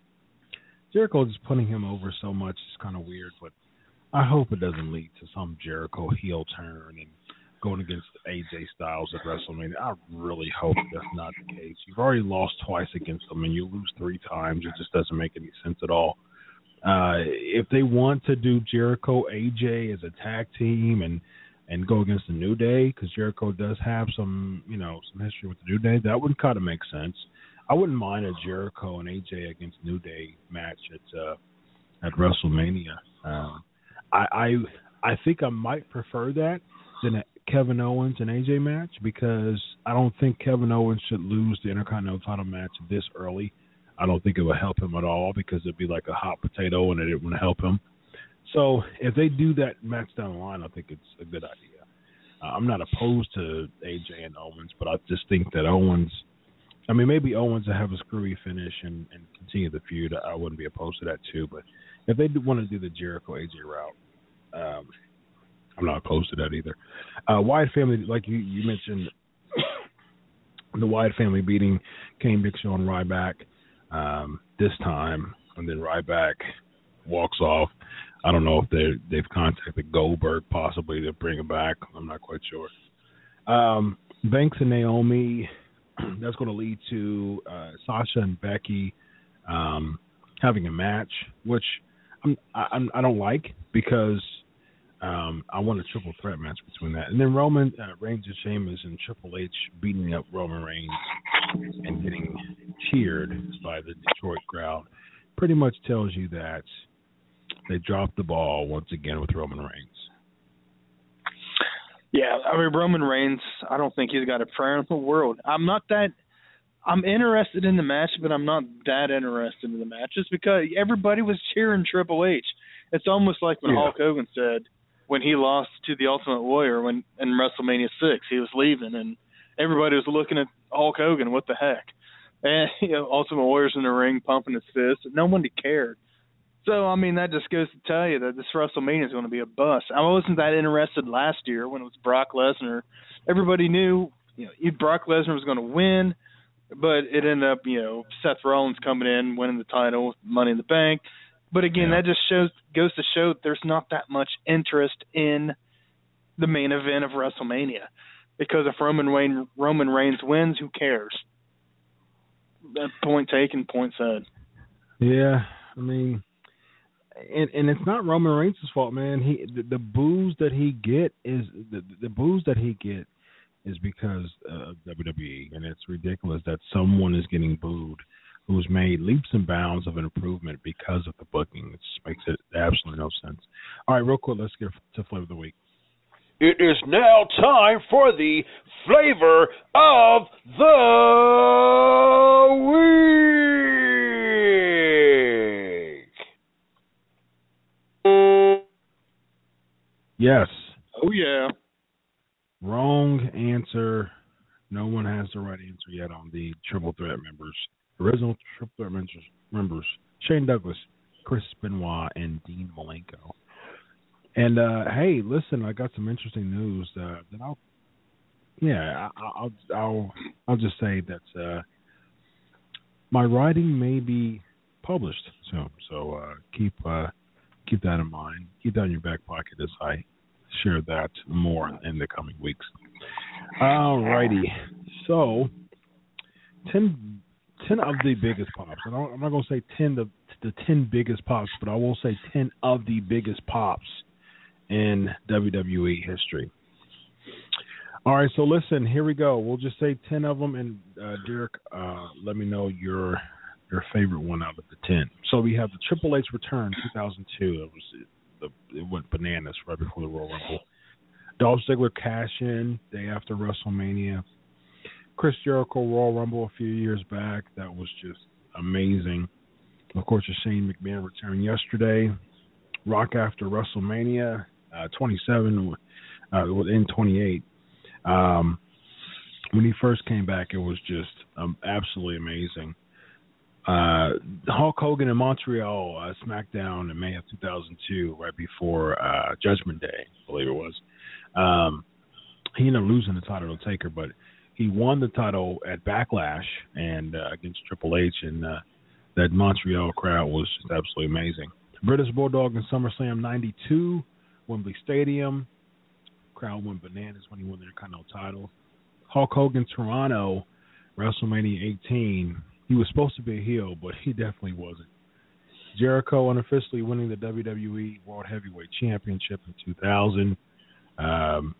Jericho just putting him over so much is kind of weird, but I hope it doesn't lead to some Jericho heel turn and going against AJ Styles at WrestleMania. I really hope that's not the case. You've already lost twice against them, and you lose three times. It just doesn't make any sense at all. Uh, if they want to do Jericho AJ as a tag team and and go against the New Day, because Jericho does have some you know some history with the New Day, that would kind of make sense. I wouldn't mind a Jericho and AJ against New Day match at uh, at WrestleMania. Um, I, I I think I might prefer that than a Kevin Owens and AJ match because I don't think Kevin Owens should lose the Intercontinental title match this early. I don't think it would help him at all because it'd be like a hot potato and it wouldn't help him. So if they do that match down the line, I think it's a good idea. Uh, I'm not opposed to AJ and Owens, but I just think that Owens. I mean, maybe Owens to have a screwy finish and, and continue the feud. I wouldn't be opposed to that too. But if they do want to do the Jericho AJ route, um, I'm not opposed to that either. Uh, Wyatt family, like you, you mentioned, the Wyatt family beating Kane, Big Show, and Ryback um, this time, and then Ryback walks off. I don't know if they they've contacted Goldberg possibly to bring him back. I'm not quite sure. Um, Banks and Naomi. That's going to lead to uh, Sasha and Becky um, having a match, which I'm, I, I'm I don't like because um, I want a triple threat match between that. And then Roman uh, Reigns and Sheamus and Triple H beating up Roman Reigns and getting cheered by the Detroit crowd pretty much tells you that they dropped the ball once again with Roman Reigns. Yeah, I mean Roman Reigns. I don't think he's got a prayer in the world. I'm not that I'm interested in the match, but I'm not that interested in the match just because everybody was cheering Triple H. It's almost like when Yeah. Hulk Hogan said when he lost to the Ultimate Warrior when in WrestleMania six he was leaving and everybody was looking at Hulk Hogan, what the heck? And you know, Ultimate Warrior's in the ring pumping his fist. No one cared. So I mean that just goes to tell you that this WrestleMania is going to be a bust. I wasn't that interested last year when it was Brock Lesnar. Everybody knew you know Brock Lesnar was going to win, but it ended up you know Seth Rollins coming in winning the title, Money in the Bank. But again, that just shows goes to show that there's not that much interest in the main event of WrestleMania because if Roman Reigns Roman Reigns wins, who cares? That point taken, point said. Yeah, I mean, and and it's not Roman Reigns' fault, man. He the, the boos that he get is the the boos that he get is because of WWE, and it's ridiculous that someone is getting booed who's made leaps and bounds of an improvement because of the booking. It just makes it absolutely no sense. All right, real quick, let's get to flavor of the week. It is now time for the flavor of the Yes, Oh yeah. wrong answer. No one has the right answer yet on the triple threat members. Original triple threat members, members Shane Douglas, Chris Benoit, and Dean Malenko. And uh hey, listen, I got some interesting news uh, that I'll yeah, I, I'll I'll I'll just say that uh my writing may be published soon. So uh keep uh keep that in mind. Keep that in your back pocket as I share that more in the coming weeks. All righty. So, 10, 10 of the biggest pops. And I'm not going to say 10 of the 10 biggest pops, but I will say 10 of the biggest pops in WWE history. All right, so listen, here we go. We'll just say 10 of them, and uh, Derek, uh, let me know your your favorite one out of the 10. So we have the Triple H return 2002. It was the, it went bananas right before the Royal Rumble. Dolph Ziggler cash in day after WrestleMania. Chris Jericho Royal Rumble a few years back. That was just amazing. Of course, the Shane McMahon return yesterday. Rock after WrestleMania, uh, 27, uh, in 28. Um, when he first came back, it was just um, absolutely amazing. Uh, Hulk Hogan in Montreal, uh, SmackDown in May of 2002, right before uh, Judgment Day, I believe it was. Um, he ended up losing the title to Taker, but he won the title at Backlash and uh, against Triple H, and uh, that Montreal crowd was just absolutely amazing. British Bulldog in SummerSlam '92, Wembley Stadium, crowd went bananas when he won the Intercontinental title. Hulk Hogan Toronto, WrestleMania 18. He was supposed to be a heel, but he definitely wasn't. Jericho unofficially winning the WWE World Heavyweight Championship in 2000, um,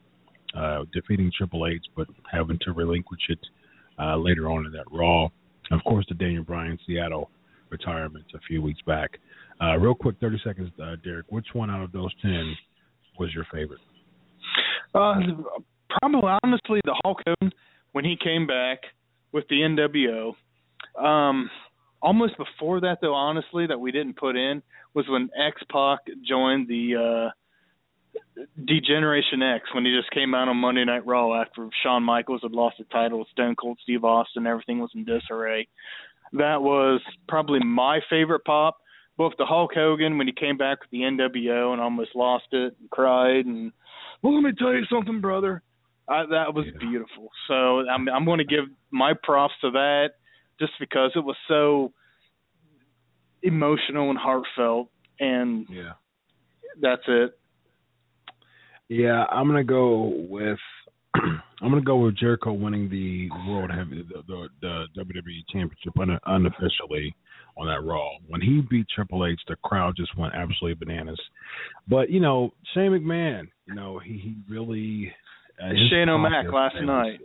uh, defeating Triple H, but having to relinquish it uh, later on in that Raw. Of course, the Daniel Bryan Seattle retirement a few weeks back. Uh, real quick, 30 seconds, uh, Derek. Which one out of those 10 was your favorite? Uh, probably honestly the Hulk Hogan when he came back with the NWO. Um, almost before that though, honestly, that we didn't put in was when X Pac joined the uh Degeneration X when he just came out on Monday Night Raw after Shawn Michaels had lost the title with Stone Cold Steve Austin, everything was in disarray. That was probably my favorite pop. With the Hulk Hogan when he came back with the NWO and almost lost it and cried and well, let me tell you something, brother. I, that was beautiful. So I'm I'm going to give my props to that just because it was so emotional and heartfelt, and yeah, that's it. Yeah, I'm gonna go with I'm gonna go with Jericho winning the World Heavy the the, the WWE Championship un, unofficially on that Raw. When he beat Triple H, the crowd just went absolutely bananas. But you know, Shane McMahon, you know, he he really uh, Shane O'Mac last night.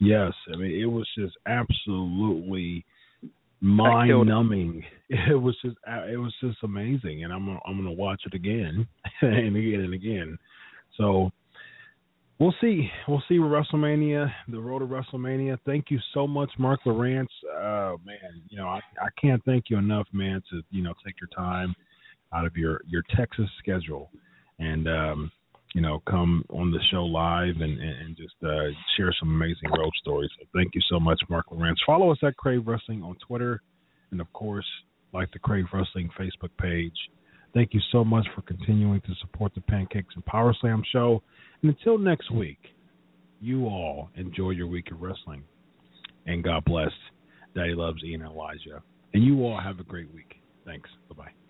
Yes, I mean it was just absolutely mind numbing. It was just uh, it was just amazing, and I'm I'm gonna watch it again and again and again. So we'll see. We'll see with WrestleMania, the road to WrestleMania. Thank you so much, Marc Lowrance. Uh, man, you know I, I can't thank you enough, man, to you know take your time out of your your Texas schedule and um, you know come on the show live and and, just uh, share some amazing road stories. So thank you so much, Marc Lowrance. Follow us at Crave Wrestling on Twitter, and of course, like the Crave Wrestling Facebook page. Thank you so much for continuing to support the Pancakes and Power Slam show. And until next week, you all enjoy your week of wrestling. And God bless. Daddy loves Ian and Elijah. And you all have a great week. Thanks. Bye bye.